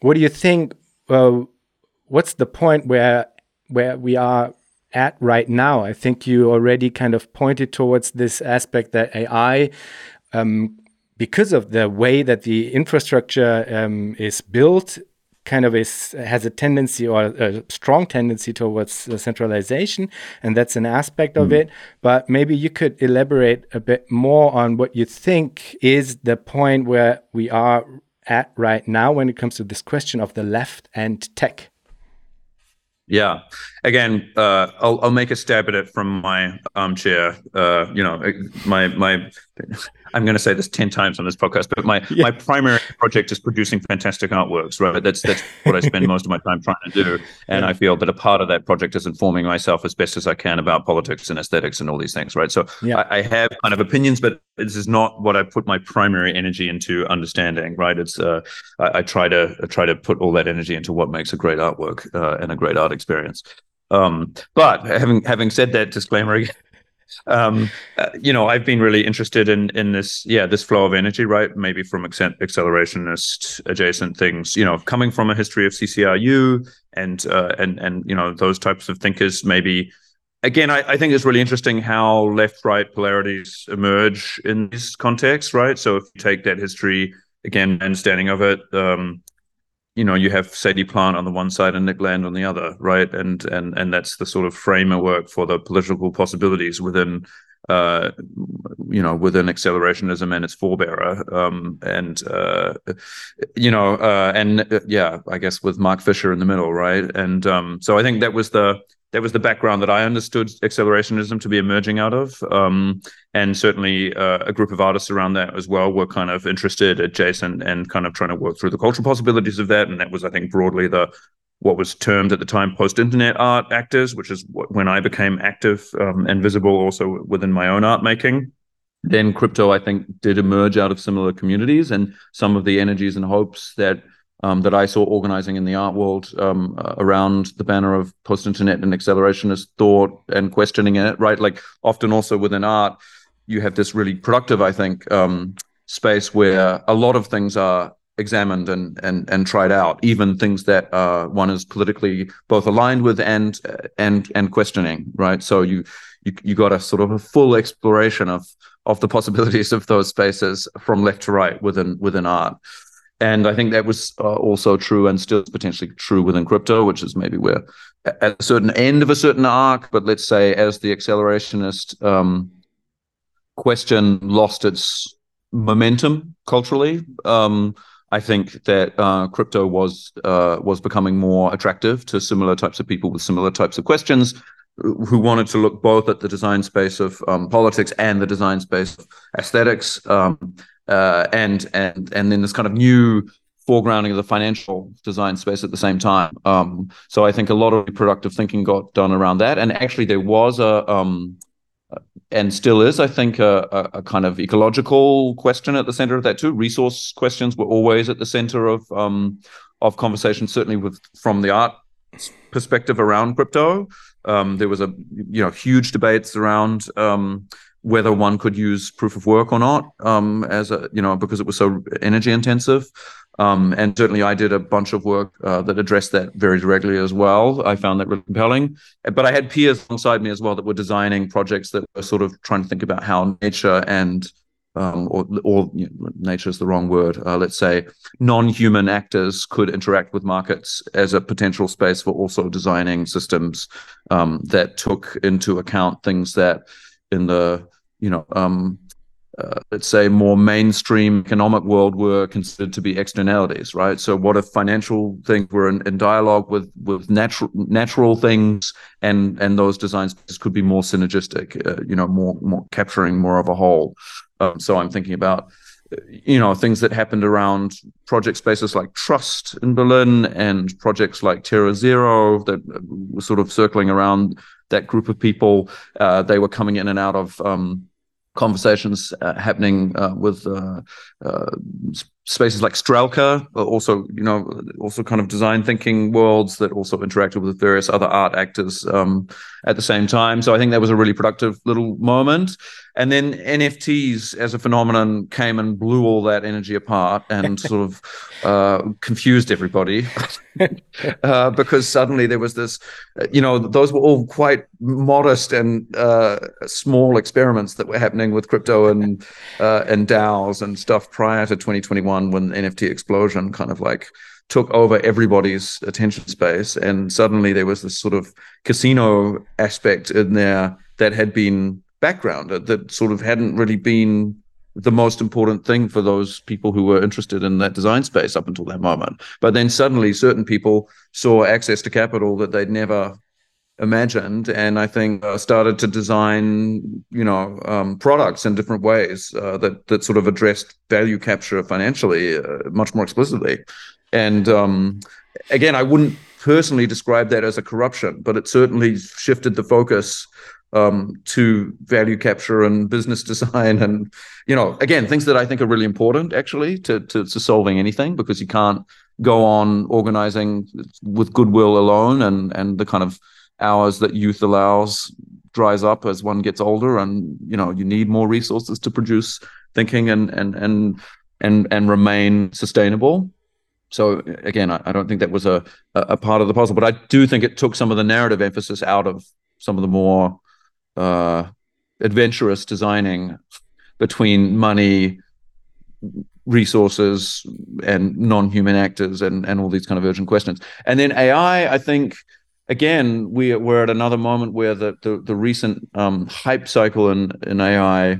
what do you think? Well, what's the point where where we are at right now? I think you already kind of pointed towards this aspect that AI um, because of the way that the infrastructure um, is built, kind of is has a tendency or a strong tendency towards centralization, and that's an aspect mm. of it. But maybe you could elaborate a bit more on what you think is the point where we are at right now when it comes to this question of the left and tech. Yeah. Again, uh, I'll I'll make a stab at it from my armchair. Uh, you know, my my I'm going to say this ten times on this podcast, but my yeah. my primary project is producing fantastic artworks. Right, that's that's what I spend most of my time trying to do, and yeah. I feel that a part of that project is informing myself as best as I can about politics and aesthetics and all these things. Right, so yeah. I, I, have kind of opinions, but this is not what I put my primary energy into understanding. Right, it's uh, I, I, try to I try to put all that energy into what makes a great artwork uh, and a great art experience. Um, but having having said that disclaimer again, um, uh, you know, I've been really interested in in this, yeah, this flow of energy, right? Maybe from accelerationist adjacent things, you know, coming from a history of CCRU and uh, and and you know those types of thinkers. Maybe again, I, I think it's really interesting how left-right polarities emerge in this context, right? So if you take that history again, understanding of it. Um, you know you have Sadie Plant on the one side and Nick Land on the other, right? And and and that's the sort of framework for the political possibilities within uh, you know, within accelerationism and its forebearer, um, and uh, you know, uh, and uh, yeah, I guess with Mark Fisher in the middle, right? And um, so I think that was the that was the background that I understood accelerationism to be emerging out of. Um, and certainly uh, a group of artists around that as well were kind of interested, adjacent, and kind of trying to work through the cultural possibilities of that. And that was, I think, broadly the what was termed at the time post-internet art actors, which is when I became active um, and visible also within my own art making. Then crypto, I think, did emerge out of similar communities, and some of the energies and hopes that um, that I saw organizing in the art world um, uh, around the banner of post internet and accelerationist thought and questioning it, right? Like often also within art, you have this really productive, I think, um, space where a lot of things are examined and and and tried out, even things that uh, one is politically both aligned with and and and questioning, right? So you you you got a sort of a full exploration of of the possibilities of those spaces from left to right within within art and I think that was uh, also true and still potentially true within crypto, which is maybe where at a certain end of a certain arc, but let's say as the accelerationist um, question lost its momentum culturally, um, I think that uh, crypto was uh, was becoming more attractive to similar types of people with similar types of questions who wanted to look both at the design space of um, politics and the design space of aesthetics. Um, uh, and and and then this kind of new foregrounding of the financial design space at the same time. Um, so I think a lot of productive thinking got done around that, and actually there was a um, and still is, I think, a, a, kind of ecological question at the center of that too. Resource questions were always at the center of um, of conversation, certainly with from the art perspective around crypto. Um, there was a you know huge debates around um, whether one could use proof of work or not um, as a you know because it was so energy intensive um, and certainly i did a bunch of work uh, that addressed that very directly as well i found that really compelling but i had peers alongside me as well that were designing projects that were sort of trying to think about how nature and um, or, or you know, nature is the wrong word. Uh, let's say non-human actors could interact with markets as a potential space for also designing systems um, that took into account things that in the you know um, uh, let's say more mainstream economic world were considered to be externalities right? So what if financial things were in, in dialogue with with natural natural things and and those designs could be more synergistic uh, you know more more capturing more of a whole? Um, so i'm thinking about you know things that happened around project spaces like trust in berlin and projects like terra zero that were sort of circling around that group of people. Uh, they were coming in and out of um, conversations uh, happening uh, with uh, uh spaces like Strelka, also you know also kind of design thinking worlds that also interacted with various other art actors um, at the same time. So I think that was a really productive little moment. And then NFTs as a phenomenon came and blew all that energy apart and sort of uh, confused everybody uh, because suddenly there was this, uh, you know, those were all quite modest and uh, small experiments that were happening with crypto and uh, and DAOs and stuff prior to 2021 when the NFT explosion kind of like took over everybody's attention space and suddenly there was this sort of casino aspect in there that had been background that sort of hadn't really been the most important thing for those people who were interested in that design space up until that moment. But then suddenly, certain people saw access to capital that they'd never imagined, and I think uh, started to design, you know, um, products in different ways uh, that that sort of addressed value capture financially uh, much more explicitly. And um, again, I wouldn't personally describe that as a corruption, but it certainly shifted the focus um, to value capture and business design and you know again things that i think are really important actually to, to, to solving anything because you can't go on organizing with goodwill alone and and the kind of hours that youth allows dries up as one gets older and you know you need more resources to produce thinking and and and and and remain sustainable so again I, I don't think that was a a part of the puzzle but i do think it took some of the narrative emphasis out of some of the more uh, adventurous designing between money, resources, and non-human actors, and and all these kind of urgent questions. And then AI, I think. Again, we, we're at another moment where the the, the recent um, hype cycle in, in AI,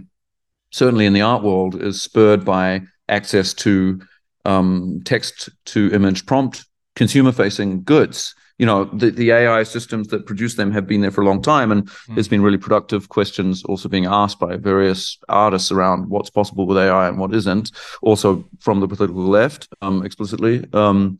certainly in the art world, is spurred by access to um, text to image prompt consumer facing goods you know the, the ai systems that produce them have been there for a long time and mm. there's been really productive questions also being asked by various artists around what's possible with ai and what isn't also from the political left um, explicitly um,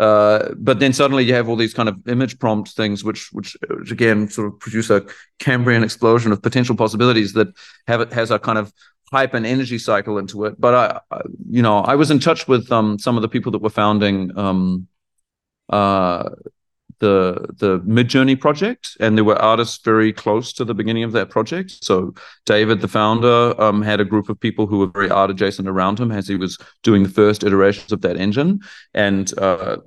uh, but then suddenly you have all these kind of image prompt things, which, which, which again sort of produce a Cambrian explosion of potential possibilities that have it has a kind of hype and energy cycle into it. But I, I you know, I was in touch with um, some of the people that were founding um, uh, the the Midjourney project, and there were artists very close to the beginning of that project. So David, the founder, um, had a group of people who were very art adjacent around him as he was doing the first iterations of that engine. And uh,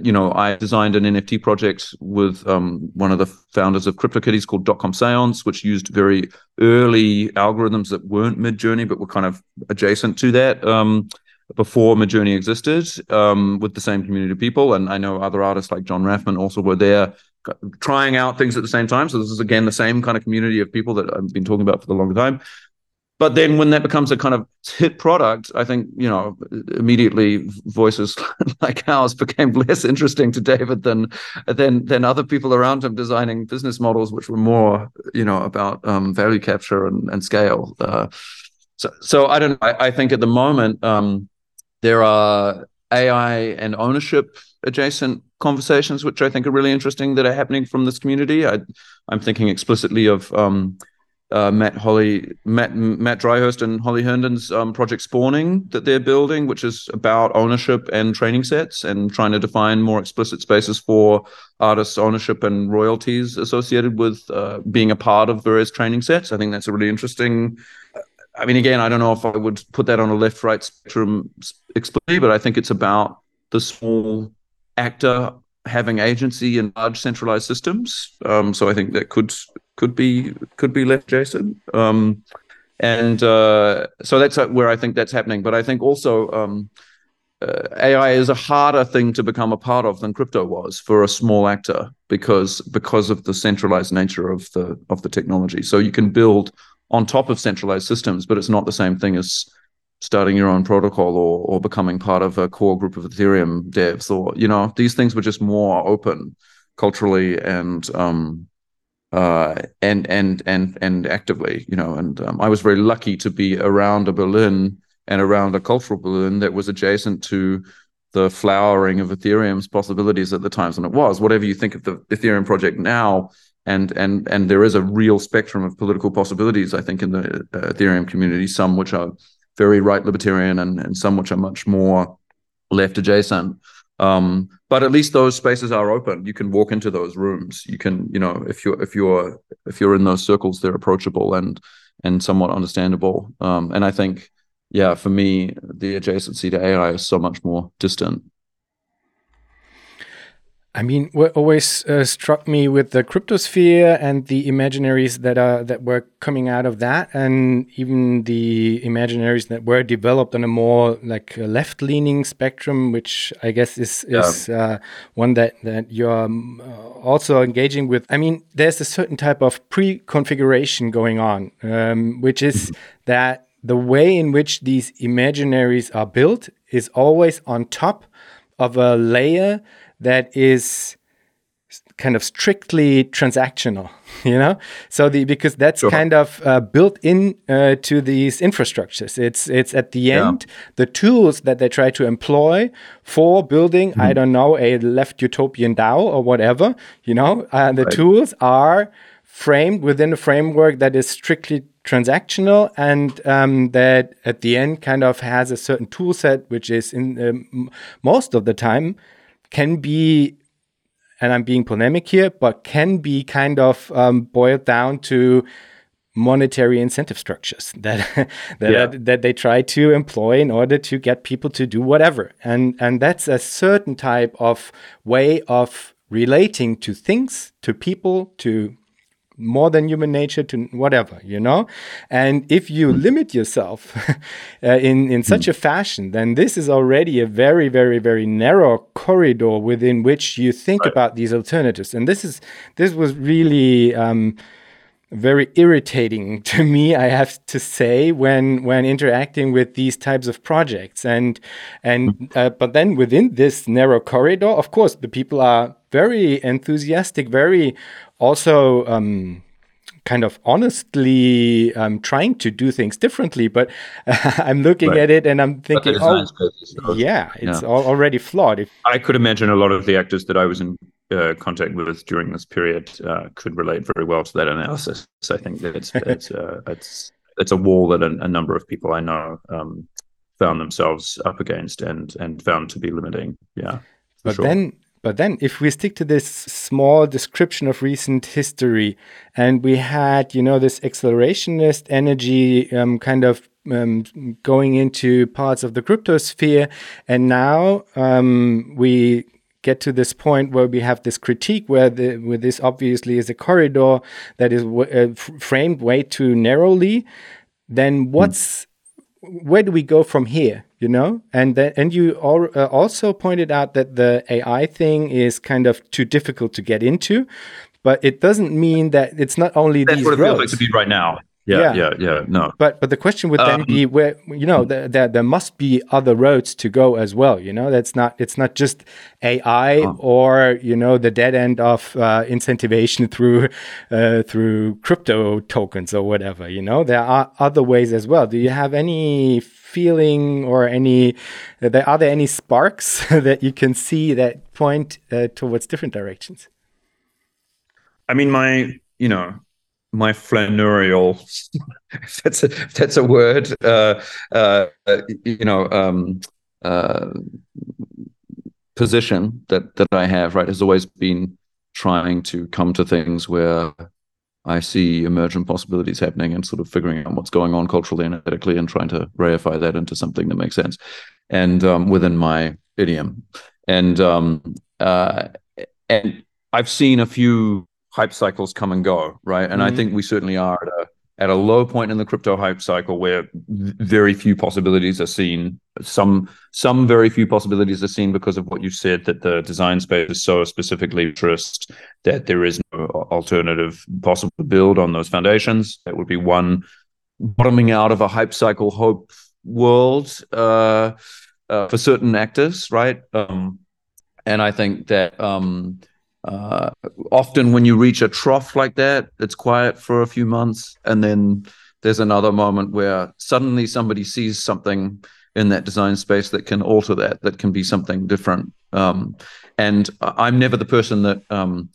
you know, I designed an NFT project with um, one of the founders of CryptoKitties called Dotcom Seance, which used very early algorithms that weren't Midjourney but were kind of adjacent to that. Um, before Midjourney existed um, with the same community of people. And I know other artists like Jon Rafman also were there trying out things at the same time. So this is again the same kind of community of people that I've been talking about for the long time. But then when that becomes a kind of hit product, I think, you know, immediately voices like ours became less interesting to David than than than other people around him designing business models which were more, you know, about um, value capture and, and scale. Uh, so, so I don't. I, I think at the moment, um, there are AI and ownership adjacent conversations, which I think are really interesting that are happening from this community. I, am thinking explicitly of um, uh, Matt Holly, Matt Matt Dryhurst and Holly Herndon's um, project Spawning that they're building, which is about ownership and training sets and trying to define more explicit spaces for artists' ownership and royalties associated with uh, being a part of various training sets. I think that's a really interesting I mean, again, I don't know if I would put that on a left right spectrum explicitly, but I think it's about the small actor having agency in large centralized systems. Um, so I think that could could be could be left Jason. Um, and uh, so that's where I think that's happening. But I think also um, uh, AI is a harder thing to become a part of than crypto was for a small actor because because of the centralized nature of the of the technology. So you can build on top of centralized systems, but it's not the same thing as starting your own protocol or or becoming part of a core group of Ethereum devs or you know these things were just more open culturally and um, uh, and and and and actively, you know. And um, I was very lucky to be around a Berlin and around a cultural Berlin that was adjacent to the flowering of Ethereum's possibilities at the times when it was. Whatever you think of the Ethereum project now, and and and there is a real spectrum of political possibilities. I think in the uh, Ethereum community, some which are very right libertarian, and and some which are much more left adjacent. Um, but at least those spaces are open. You can walk into those rooms. You can, you know, if you're if you're if you're in those circles, they're approachable and and somewhat understandable. Um, and I think, yeah, for me, the adjacency to AI is so much more distant. I mean, what always uh, struck me with the cryptosphere and the imaginaries that are that were coming out of that, and even the imaginaries that were developed on a more like left-leaning spectrum, which I guess is is yeah. uh, one that that you're um, uh, also engaging with. I mean, there's a certain type of pre-configuration going on, um, which is that the way in which these imaginaries are built is always on top of a layer that is kind of strictly transactional you know so the because that's sure. kind of uh, built in uh, to these infrastructures it's it's at the end yeah. the tools that they try to employ for building mm. i don't know a left utopian dao or whatever you know uh, the right. tools are framed within a framework that is strictly transactional and um, that at the end kind of has a certain tool set which is in um, most of the time can be, and I'm being polemic here, but can be kind of um, boiled down to monetary incentive structures that that, yeah. that they try to employ in order to get people to do whatever and and that's a certain type of way of relating to things to people to more than human nature to whatever, you know? And if you mm. limit yourself uh, in, in such mm. a fashion, then this is already a very, very, very narrow corridor within which you think right. about these alternatives. And this is this was really um, very irritating to me i have to say when when interacting with these types of projects and and mm. uh, but then within this narrow corridor of course the people are very enthusiastic very also um, kind of honestly um, trying to do things differently. But uh, I'm looking right. at it and I'm thinking, oh, yeah, it's yeah. already flawed. If I could imagine a lot of the actors that I was in uh, contact with during this period uh, could relate very well to that analysis. So I think that it's it's uh, it's it's a wall that a, a number of people I know um, found themselves up against and and found to be limiting. Yeah. But sure. then but then, if we stick to this small description of recent history, and we had, you know, this accelerationist energy um, kind of um, going into parts of the cryptosphere, and now um, we get to this point where we have this critique where the where this obviously is a corridor that is uh, framed way too narrowly. Then hmm. what's where do we go from here? You know, and then and you all, uh, also pointed out that the AI thing is kind of too difficult to get into, but it doesn't mean that it's not only That's these what it roads. feels like to be right now. Yeah, yeah, yeah, yeah, No, but but the question would then um, be where you know that there there must be other roads to go as well. You know, that's not it's not just AI uh, or you know the dead end of uh, incentivization through uh, through crypto tokens or whatever. You know, there are other ways as well. Do you have any feeling or any there are there any sparks that you can see that point uh, towards different directions? I mean, my you know my flanneurial if that's a if that's a word uh, uh, you know um, uh, position that that I have right has always been trying to come to things where I see emergent possibilities happening and sort of figuring out what's going on culturally and ethically and trying to reify that into something that makes sense and um, within my idiom. And um, uh, and I've seen a few hype cycles come and go, right? And mm-hmm. I think we certainly are at a at a low point in the crypto hype cycle where very few possibilities are seen. Some some very few possibilities are seen because of what you said that the design space is so specifically interest that there is no alternative possible to build on those foundations. That would be one bottoming out of a hype cycle hope world uh, uh, for certain actors, right? Um, and I think that um, uh, often when you reach a trough like that, it's quiet for a few months, and then there's another moment where suddenly somebody sees something in that design space that can alter that, that can be something different. Um, and I'm never the person that, um,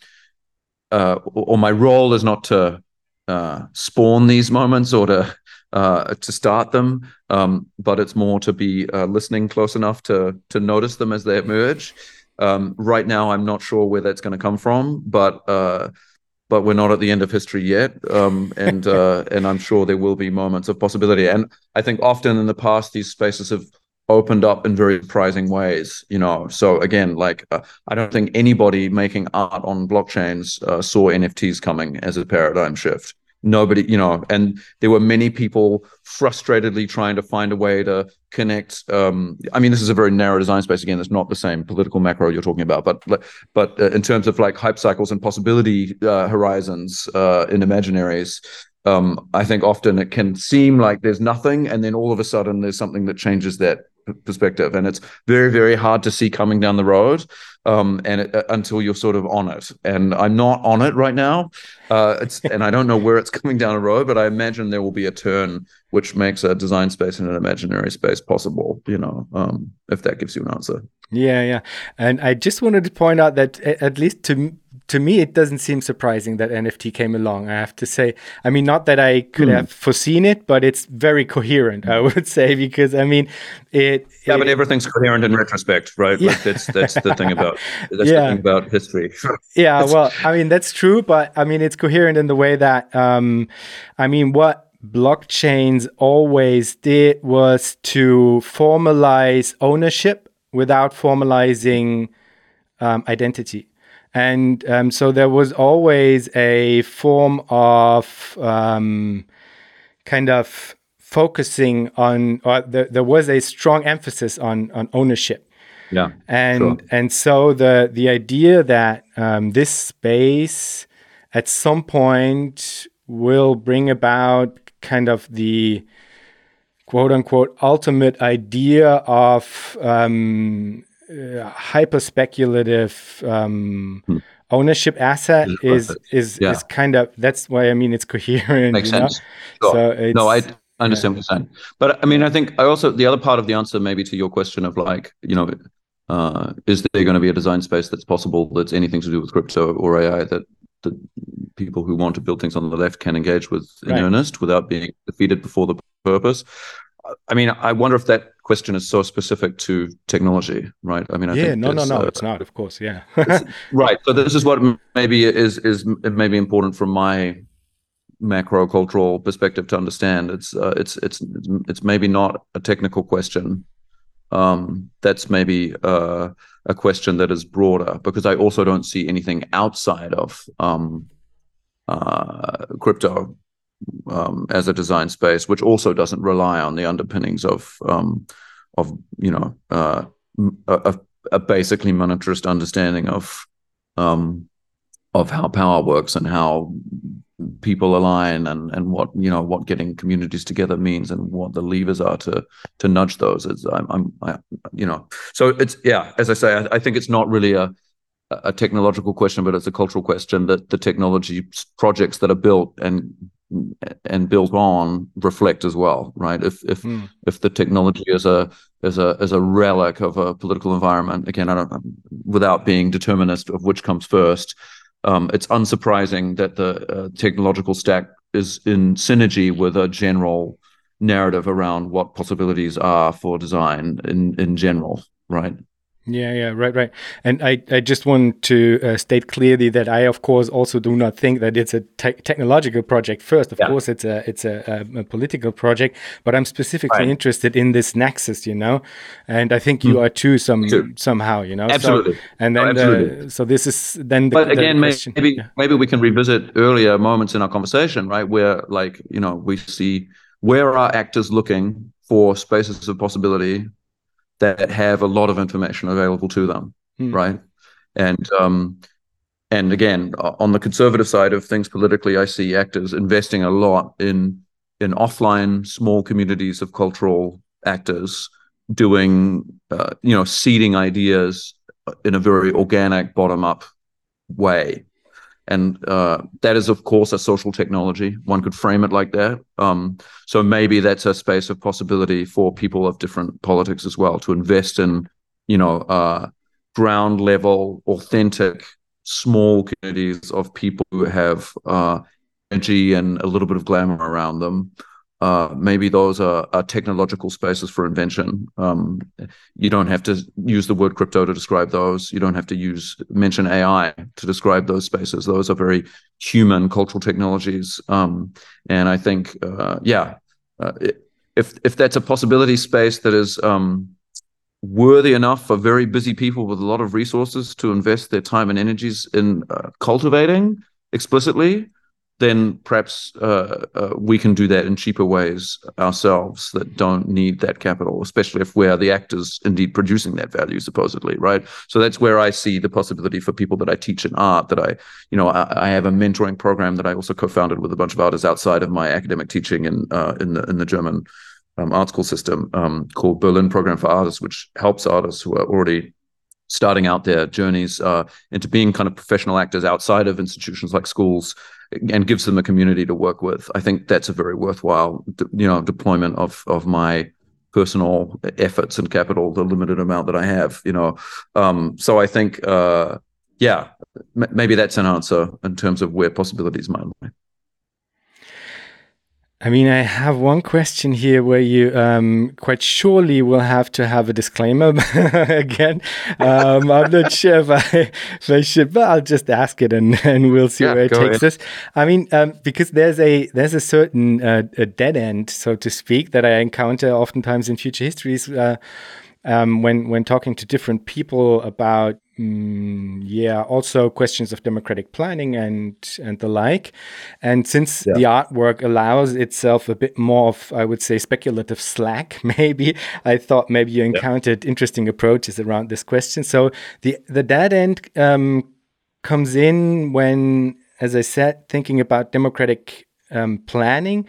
uh, or my role is not to uh, spawn these moments or to uh, to start them, um, but it's more to be uh, listening close enough to to notice them as they emerge. Um, right now, I'm not sure where that's going to come from, but uh, but we're not at the end of history yet, um, and uh, and I'm sure there will be moments of possibility. And I think often in the past, these spaces have opened up in very surprising ways. You know, so again, like uh, I don't think anybody making art on blockchains uh, saw NFTs coming as a paradigm shift nobody you know and there were many people frustratedly trying to find a way to connect um, i mean this is a very narrow design space. Again it's not the same political macro you're talking about but but uh, in terms of like hype cycles and possibility uh, horizons uh, in imaginaries um, i think often it can seem like there's nothing and then all of a sudden there's something that changes that perspective and it's very very hard to see coming down the road um, and it, uh, until you're sort of on it. And i'm not on it right now uh, it's and i don't know where it's coming down the road but i imagine there will be a turn which makes a design space and an imaginary space possible you know um, if that gives you an answer. Yeah yeah. And i just wanted to point out that at least to to me, it doesn't seem surprising that NFT came along. I have to say, I mean, not that I could mm. have foreseen it, but it's very coherent, I would say, because I mean, it. Yeah, it, but everything's coherent in retrospect, right? Yeah. Like that's that's the thing about that's yeah. the thing about history. yeah, well, I mean, that's true, but I mean, it's coherent in the way that, um, I mean, what blockchains always did was to formalize ownership without formalizing um, identity. And um, so there was always a form of um, kind of focusing on, or the, there was a strong emphasis on on ownership. Yeah, and sure. and so the the idea that um, this space at some point will bring about kind of the quote unquote ultimate idea of um, uh, hyper speculative um, hmm. ownership asset is is yeah. is kind of that's why I mean it's coherent. Makes sense. Sure. So no, I understand yeah. what you're saying. But I mean, I think I also the other part of the answer maybe to your question of like you know. Uh, is there going to be a design space that's possible that's anything to do with crypto or AI that that people who want to build things on the left can engage with in right. earnest without being defeated before the purpose? I mean, I wonder if that question is so specific to technology, right? I mean, I yeah, no, no, no, uh, it's not. Of course, yeah, right. So this is what maybe is is maybe important from my macro cultural perspective to understand. It's uh, it's it's it's maybe not a technical question. Um, that's maybe uh, a question that is broader because I also don't see anything outside of um, uh, crypto um, as a design space, which also doesn't rely on the underpinnings of um, of you know uh, a, a, basically monetarist understanding of um, of how power works and how people align and and what you know what getting communities together means and what the levers are to to nudge those. It's, I'm, I'm I, you know so it's yeah as I say I, I think it's not really a a technological question, but it's a cultural question that the technology projects that are built and and built on reflect as well, right? If if mm. if the technology is a is a is a relic of a political environment, again, I don't without being determinist of which comes first, um, it's unsurprising that the uh, technological stack is in synergy with a general narrative around what possibilities are for design in in general, right? Yeah, yeah, right, right. And I, I just want to uh, state clearly that I, of course, also do not think that it's a te technological project first. Of yeah. course, it's a it's a, a, a, political project, but I'm specifically right. interested in this nexus, you know. And I think you mm. are too, some too. somehow, you know. Absolutely. So, and then, uh, so this is then. The, but again, the maybe yeah. maybe we can revisit earlier moments in our conversation, right, where like you know we see where are actors looking for spaces of possibility that have a lot of information available to them, mm. right? And um, and again, on the conservative side of things politically, I see actors investing a lot in in offline small communities of cultural actors doing uh, you know seeding ideas in a very organic bottom up way and uh, that is of course a social technology. One could frame it like that. Um, so maybe that's a space of possibility for people of different politics as well to invest in you know uh, ground level authentic small communities of people who have uh, energy and a little bit of glamour around them uh, maybe those are, are, technological spaces for invention. Um, you don't have to use the word crypto to describe those. You don't have to use mention AI to describe those spaces. Those are very human cultural technologies. Um, and I think, uh, yeah, uh, if if that's a possibility space that is um, worthy enough for very busy people with a lot of resources to invest their time and energies in uh, cultivating explicitly, then perhaps uh, uh, we can do that in cheaper ways ourselves that don't need that capital, especially if we're the actors indeed producing that value, supposedly, right? So that's where I see the possibility for people that I teach in art. That I, you know, I, I have a mentoring program that I also co-founded with a bunch of artists outside of my academic teaching in uh, in the in the German um, art school system um, called Berlin Program for Artists, which helps artists who are already starting out their journeys uh, into being kind of professional actors outside of institutions like schools and gives them a community to work with. I think that's a very worthwhile, you know, deployment of of my personal efforts and capital, the limited amount that I have, you know. Um, so I think, uh, yeah, m- maybe that's an answer in terms of where possibilities might lie. I mean, I have one question here where you um, quite surely will have to have a disclaimer again. Um, I'm not sure if I, if I, should, but I'll just ask it and, and we'll see yeah, where it takes ahead. us. I mean, um, because there's a there's a certain uh, a dead end, so to speak, that I encounter oftentimes in future histories. Uh, um, when when talking to different people about mm, yeah also questions of democratic planning and and the like and since yeah. the artwork allows itself a bit more of i would say speculative slack maybe i thought maybe you encountered yeah. interesting approaches around this question so the the dead end um, comes in when as i said thinking about democratic um, planning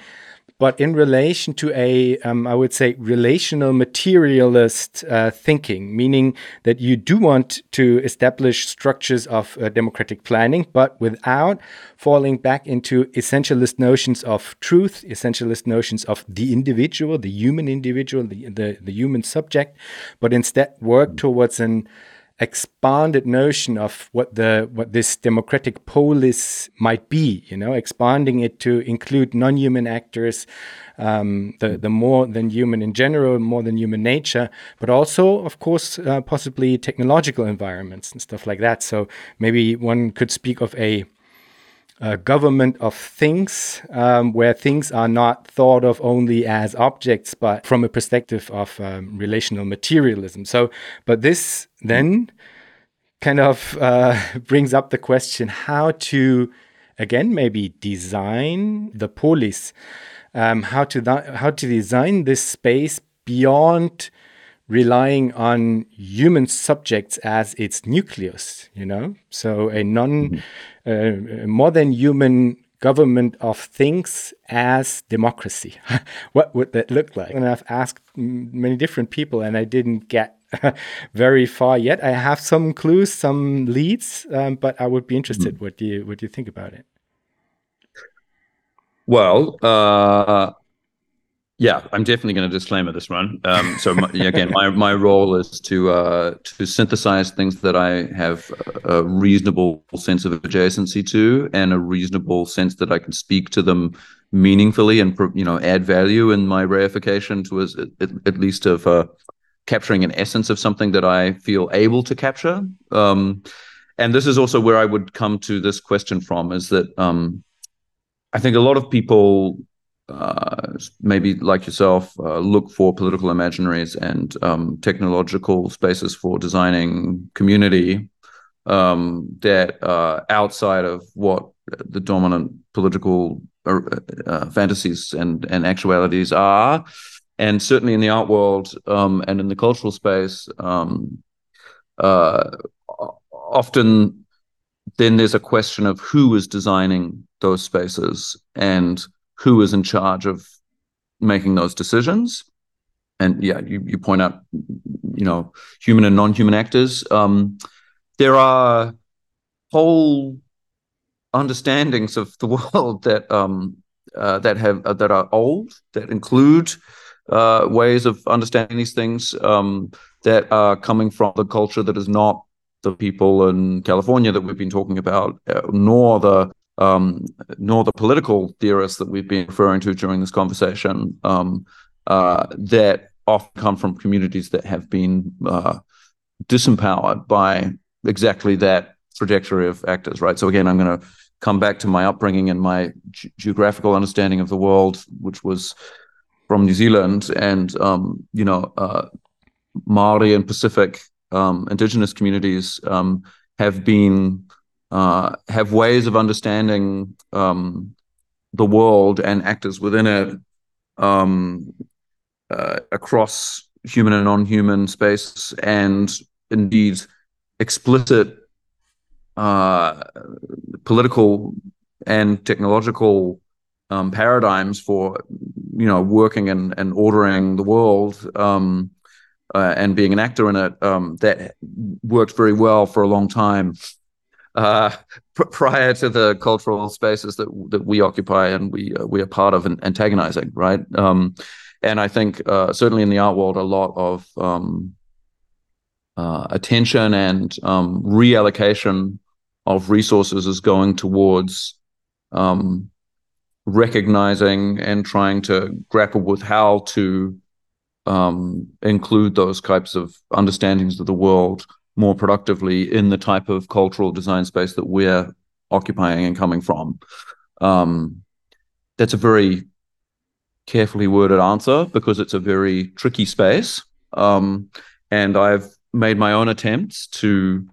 but in relation to a, um, I would say, relational materialist uh, thinking, meaning that you do want to establish structures of uh, democratic planning, but without falling back into essentialist notions of truth, essentialist notions of the individual, the human individual, the, the, the human subject, but instead work towards an expanded notion of what the what this democratic polis might be you know expanding it to include non-human actors um, the the more than human in general more than human nature but also of course uh, possibly technological environments and stuff like that. So maybe one could speak of a a government of things, um, where things are not thought of only as objects, but from a perspective of um, relational materialism. So, but this then kind of uh, brings up the question how to, again, maybe design the polis, um, how to how to design this space beyond relying on human subjects as its nucleus, you know? So a non mm-hmm. uh, more than human government of things as democracy. what would that look like? And I've asked many different people and I didn't get very far yet. I have some clues, some leads, um, but I would be interested mm. what you what do you think about it. Well, uh, yeah, I'm definitely going to disclaimer this one. Um, so my, again, my my role is to uh, to synthesize things that I have a reasonable sense of adjacency to, and a reasonable sense that I can speak to them meaningfully and you know add value in my reification to at, at least of uh, capturing an essence of something that I feel able to capture. Um, and this is also where I would come to this question from: is that um, I think a lot of people uh, maybe like yourself, uh, look for political imaginaries and um, technological spaces for designing community um, that are outside of what the dominant political uh, uh, fantasies and, and actualities are. And certainly in the art world um, and in the cultural space, um, uh, often then there's a question of who is designing those spaces and who is in charge of making those decisions. And yeah, you, you point out, you know, human and non-human actors. Um, there are whole understandings of the world that um, uh, that have uh, that are old that include uh, ways of understanding these things um, that are coming from the culture that is not the people in California that we've been talking about, uh, nor the um, nor the political theorists that we've been referring to during this conversation um, uh, that often come from communities that have been uh, disempowered by exactly that trajectory of actors, right? So again, I'm going to come back to my upbringing and my ge- geographical understanding of the world, which was from New Zealand, and um, you know, uh, Maori and Pacific um, indigenous communities um, have been uh, have ways of understanding um, the world and actors within it um, uh, across human and non-human space, and indeed explicit uh, political and technological um, paradigms for you know working and, and ordering the world um, uh, and being an actor in it um, that worked very well for a long time uh, pr- prior to the cultural spaces that that we occupy and we uh, we are part of and antagonizing, right? Um, and I think uh, certainly in the art world, a lot of um, uh, attention and um, reallocation of resources is going towards um, recognizing and trying to grapple with how to um, include those types of understandings of the world more productively in the type of cultural design space that we're occupying and coming from? Um, that's a very carefully worded answer because it's a very tricky space. Um, and I've made my own attempts to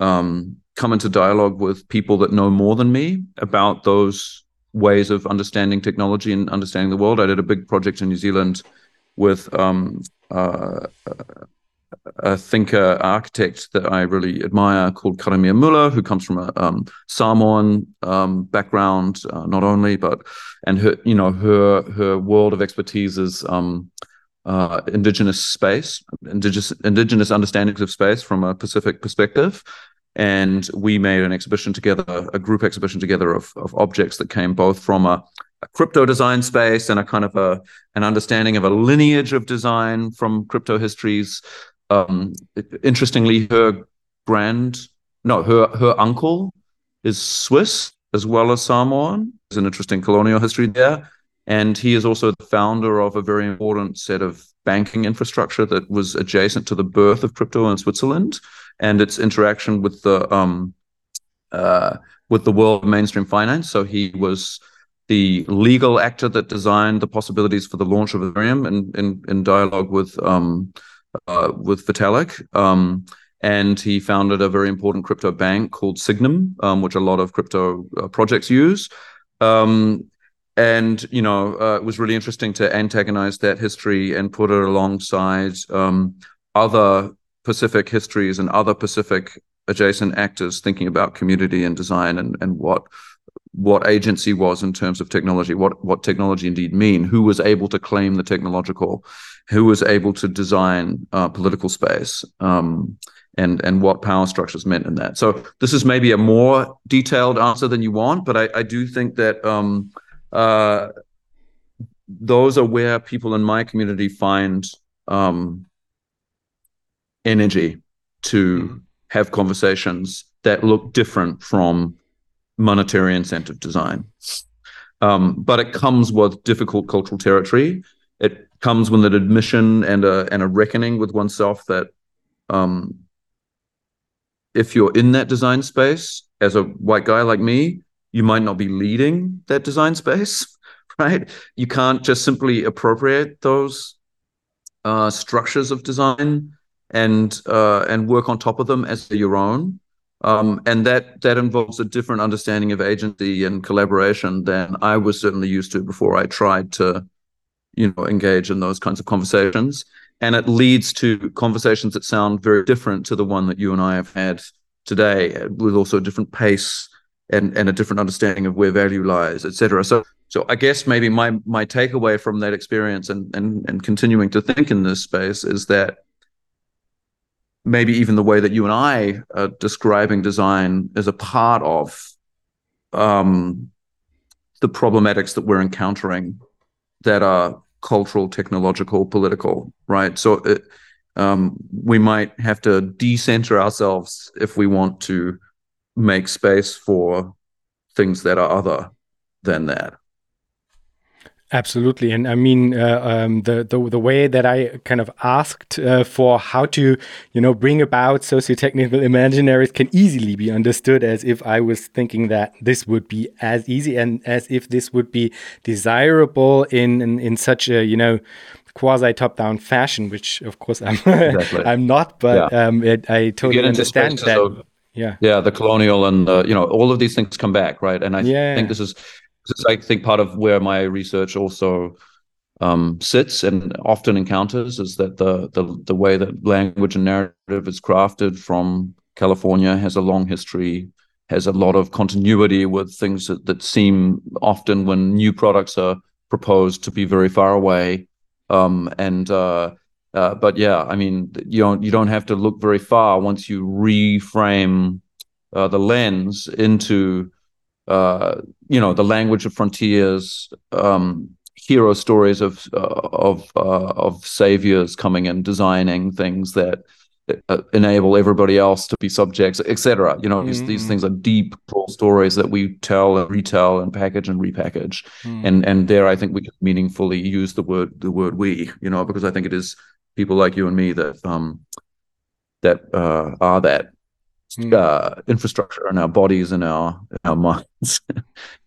um, come into dialogue with people that know more than me about those ways of understanding technology and understanding the world. I did a big project in New Zealand with um, uh, a thinker architect that I really admire called Karamia Muller, who comes from a um, Samoan um, background, uh, not only but and her you know her her world of expertise is um, uh, indigenous space, indigenous indigenous understandings of space from a Pacific perspective. And we made an exhibition together, a group exhibition together of, of objects that came both from a, a crypto design space and a kind of a an understanding of a lineage of design from crypto histories um, interestingly, her grand, no, her her uncle is Swiss as well as Samoan. There's an interesting colonial history there, and he is also the founder of a very important set of banking infrastructure that was adjacent to the birth of crypto in Switzerland and its interaction with the um, uh, with the world of mainstream finance. So he was the legal actor that designed the possibilities for the launch of Ethereum in in, in dialogue with um, uh, with Vitalik. Um, and he founded a very important crypto bank called Sygnum, um, which a lot of crypto uh, projects use. Um, and you know, uh, it was really interesting to antagonize that history and put it alongside um, other Pacific histories and other Pacific adjacent actors thinking about community and design and and what what agency was in terms of technology, what what technology indeed mean, who was able to claim the technological, who was able to design uh, political space, um, and and what power structures meant in that. So this is maybe a more detailed answer than you want, but I, I do think that um, uh, those are where people in my community find um, energy to mm-hmm. have conversations that look different from monetary incentive design. Um, but it comes with difficult cultural territory. It comes with an admission and a and a reckoning with oneself that um, if you're in that design space as a white guy like me, you might not be leading that design space, right? You can't just simply appropriate those uh, structures of design and uh, and work on top of them as your own. Um, and that that involves a different understanding of agency and collaboration than I was certainly used to before I tried to, you know, engage in those kinds of conversations and it leads to conversations that sound very different to the one that you and I have had today, with also a different pace and and a different understanding of where value lies, etc. So so I guess maybe my my takeaway from that experience and and and continuing to think in this space is that maybe even the way that you and I are describing design is a part of um, the problematics that we're encountering that are cultural, technological, political, right? So it, um, we might have to decenter ourselves if we want to make space for things that are other than that. Absolutely, and I mean uh, um, the, the the way that I kind of asked uh, for how to you know bring about socio-technical imaginaries can easily be understood as if I was thinking that this would be as easy and as if this would be desirable in in, in such a you know quasi top-down fashion, which of course I'm exactly. I'm not, but yeah. um, it, I totally understand that. Of, yeah, yeah, the colonial and you know all of these things come back, right? And I yeah. think this is this is, I think, part of where my research also um, sits and often encounters is that the, the the way that language and narrative is crafted from California has a long history, has a lot of continuity with things that, that seem often when new products are proposed to be very far away. Um, and uh, uh, but yeah, I mean, you don't you don't have to look very far once you reframe uh, the lens into uh, you know the language of frontiers, um, hero stories of uh, of uh, of saviors coming and designing things that uh, enable everybody else to be subjects, etc. You know, mm. these, these mm. things are deep stories that we tell and retell and package and repackage, mm. and and there I think we can meaningfully use the word the word we, you know, because I think it is people like you and me that um that uh, are that mm. Uh, infrastructure in our bodies and our in our minds.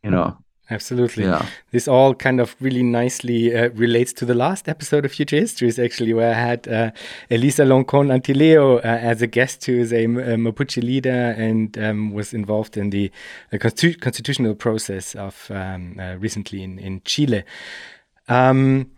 you know. Absolutely. Yeah. This all kind of really nicely uh, relates to the last episode of Future Histories, actually, where I had uh, Elisa Loncon Antileo uh, as a guest, who is a, a Mapuche leader and um, was involved in the constitu constitutional process of um, uh, recently in, in Chile. Um,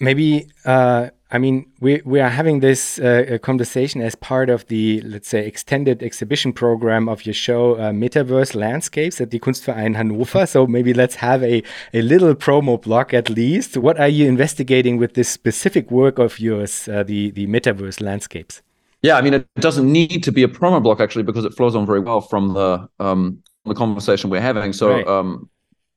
maybe uh, I mean, we, we are having this uh, conversation as part of the, let's say, extended exhibition program of your show, uh, Metaverse Landscapes at the Kunstverein Hannover. So maybe let's have a, a little promo block at least. What are you investigating with this specific work of yours, uh, the, the Metaverse Landscapes? Yeah, I mean, it doesn't need to be a promo block actually, because it flows on very well from the um, the conversation we're having. So, right. um,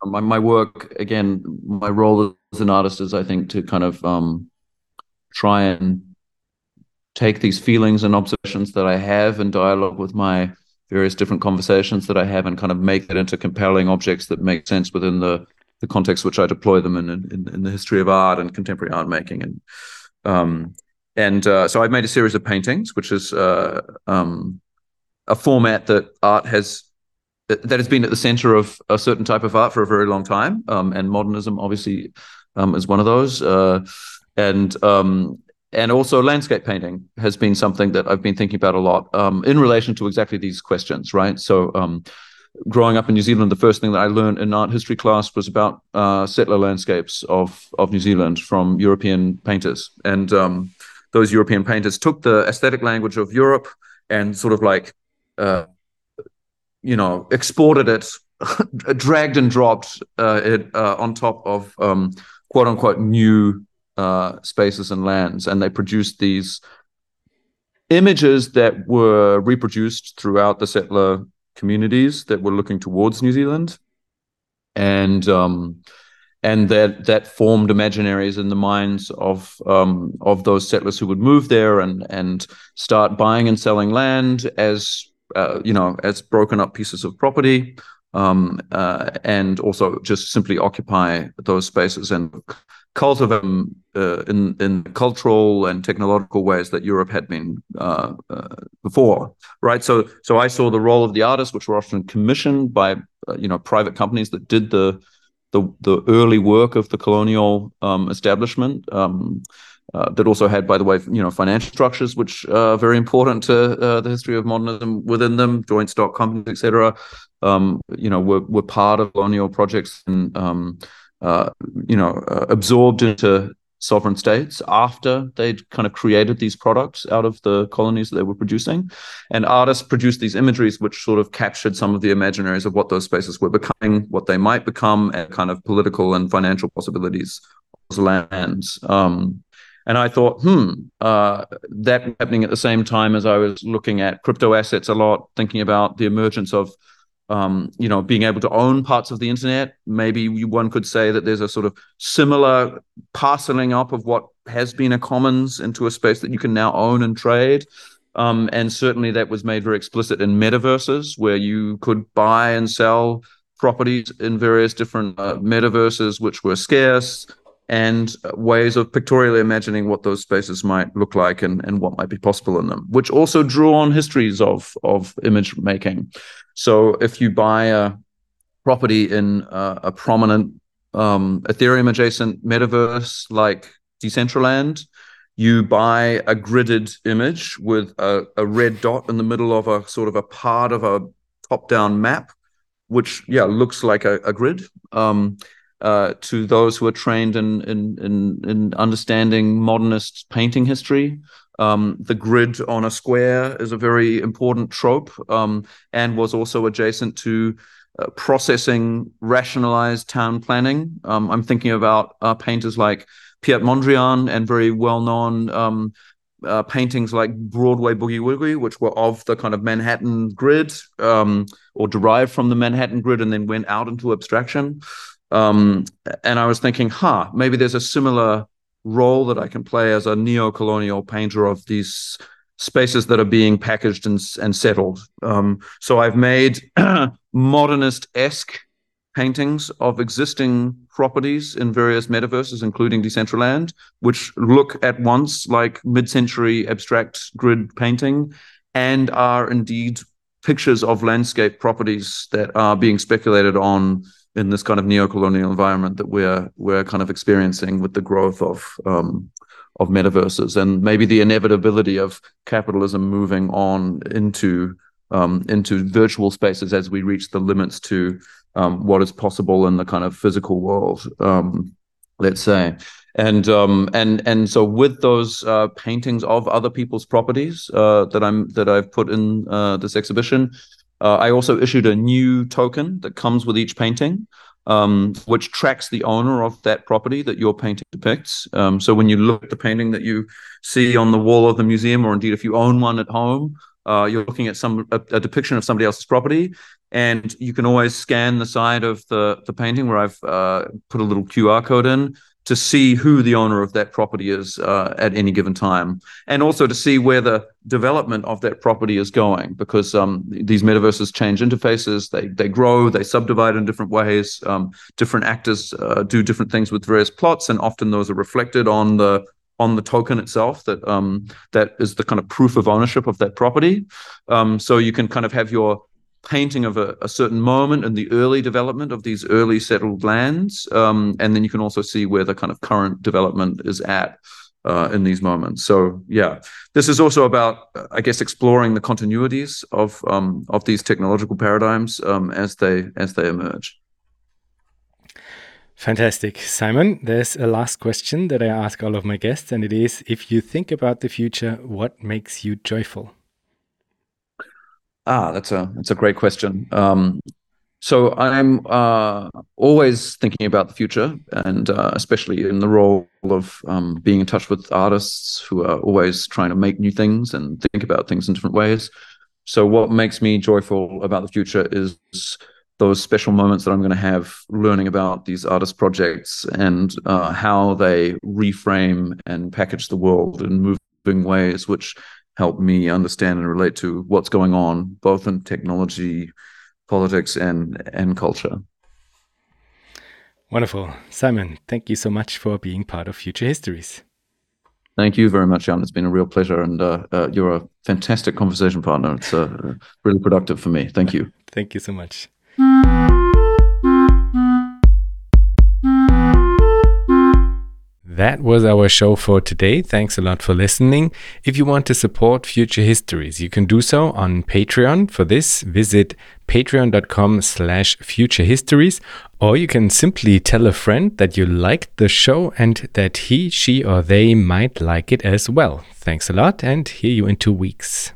my, my work again, my role as an artist is, I think, to kind of um, try and take these feelings and observations that I have in dialogue with my various different conversations that I have and kind of make that into compelling objects that make sense within the the context which I deploy them in in, in the history of art and contemporary art making and um, and uh, so I've made a series of paintings, which is uh, um, a format that art has that has been at the center of a certain type of art for a very long time, um, and modernism obviously um, is one of those. Uh, and um, and also landscape painting has been something that I've been thinking about a lot um, in relation to exactly these questions, right? So, um, growing up in New Zealand, the first thing that I learned in art history class was about uh, settler landscapes of of New Zealand from European painters, and um, those European painters took the aesthetic language of Europe and sort of like, uh, you know, exported it, dragged and dropped uh, it uh, on top of um, quote unquote new uh, spaces and lands, and they produced these images that were reproduced throughout the settler communities that were looking towards New Zealand, and um, and that that formed imaginaries in the minds of um, of those settlers who would move there and and start buying and selling land as uh, you know as broken up pieces of property um, uh, and also just simply occupy those spaces and cultivate them uh, in in cultural and technological ways that Europe had been uh, uh, before, right? So so I saw the role of the artists, which were often commissioned by uh, you know private companies that did the the the early work of the colonial um, establishment. Um, uh, that also had, by the way, you know, financial structures which are very important to uh, the history of modernism within them, joint stock companies, etc. Um, you know, were were part of colonial projects and um, uh, you know uh, absorbed into sovereign states after they'd kind of created these products out of the colonies that they were producing. And artists produced these imageries which sort of captured some of the imaginaries of what those spaces were becoming, what they might become, and kind of political and financial possibilities of lands. Um, and I thought, hmm, uh, that happening at the same time as I was looking at crypto assets a lot, thinking about the emergence of, um, you know, being able to own parts of the internet. Maybe one could say that there's a sort of similar parceling up of what has been a commons into a space that you can now own and trade. Um, and certainly that was made very explicit in metaverses where you could buy and sell properties in various different uh, metaverses, which were scarce and ways of pictorially imagining what those spaces might look like and, and what might be possible in them, which also drew on histories of, of image making. So if you buy a property in a, a prominent um, Ethereum adjacent metaverse like Decentraland, you buy a gridded image with a, a red dot in the middle of a sort of a part of a top down map, which, yeah, looks like a, a grid. Um, uh, to those who are trained in, in, in, in understanding modernist painting history. Um, the grid on a square is a very important trope um, and was also adjacent to uh, processing rationalized town planning. Um, I'm thinking about uh, painters like Piet Mondrian and very well known um, uh, paintings like Broadway Boogie Woogie, which were of the kind of Manhattan grid um, or derived from the Manhattan grid and then went out into abstraction. Um, and I was thinking, huh, maybe there's a similar role that I can play as a neo-colonial painter of these spaces that are being packaged and, and settled. Um, so I've made modernist-esque paintings of existing properties in various metaverses, including Decentraland, which look at once like mid-century abstract grid painting and are indeed pictures of landscape properties that are being speculated on in this kind of neo-colonial environment that we're we're kind of experiencing with the growth of um, of metaverses and maybe the inevitability of capitalism moving on into um, into virtual spaces as we reach the limits to um, what is possible in the kind of physical world, um, let's say. And um, and and so with those uh, paintings of other people's properties uh, that I'm that I've put in uh, this exhibition, uh, I also issued a new token that comes with each painting, um, which tracks the owner of that property that your painting depicts. Um, so when you look at the painting that you see on the wall of the museum, or indeed if you own one at home, uh, you're looking at some a, a, depiction of somebody else's property, and you can always scan the side of the the painting where I've uh, put a little QR code in to see who the owner of that property is uh, at any given time, and also to see where the development of that property is going, because um, these metaverses change interfaces, they they grow, they subdivide in different ways. Um, different actors uh, do different things with various plots, and often those are reflected on the on the token itself that um, that is the kind of proof of ownership of that property. Um, so you can kind of have your painting of a, a, certain moment in the early development of these early settled lands. Um, and then you can also see where the kind of current development is at uh, in these moments. So yeah, this is also about, I guess, exploring the continuities of um, of these technological paradigms um, as they as they emerge. Fantastic. Simon, there's a last question that I ask all of my guests, and it is if you think about the future, what makes you joyful? Ah, that's a that's a great question. Um, so I'm uh, always thinking about the future, and uh, especially in the role of um, being in touch with artists who are always trying to make new things and think about things in different ways. So what makes me joyful about the future is those special moments that I'm going to have learning about these artist projects and uh, how they reframe and package the world in moving ways, which help me understand and relate to what's going on, both in technology, politics and and culture. Wonderful. Simon, thank you so much for being part of Future Histories. Thank you very much, Jan. It's been a real pleasure, and uh, uh, you're a fantastic conversation partner. It's uh, really productive for me. Thank you. Thank you so much. That was our show for today. Thanks a lot for listening. If you want to support Future Histories, you can do so on Patreon. For this, visit patreon.com slash futurehistories, or you can simply tell a friend that you liked the show and that he, she, or they might like it as well. Thanks a lot, and hear you in two weeks.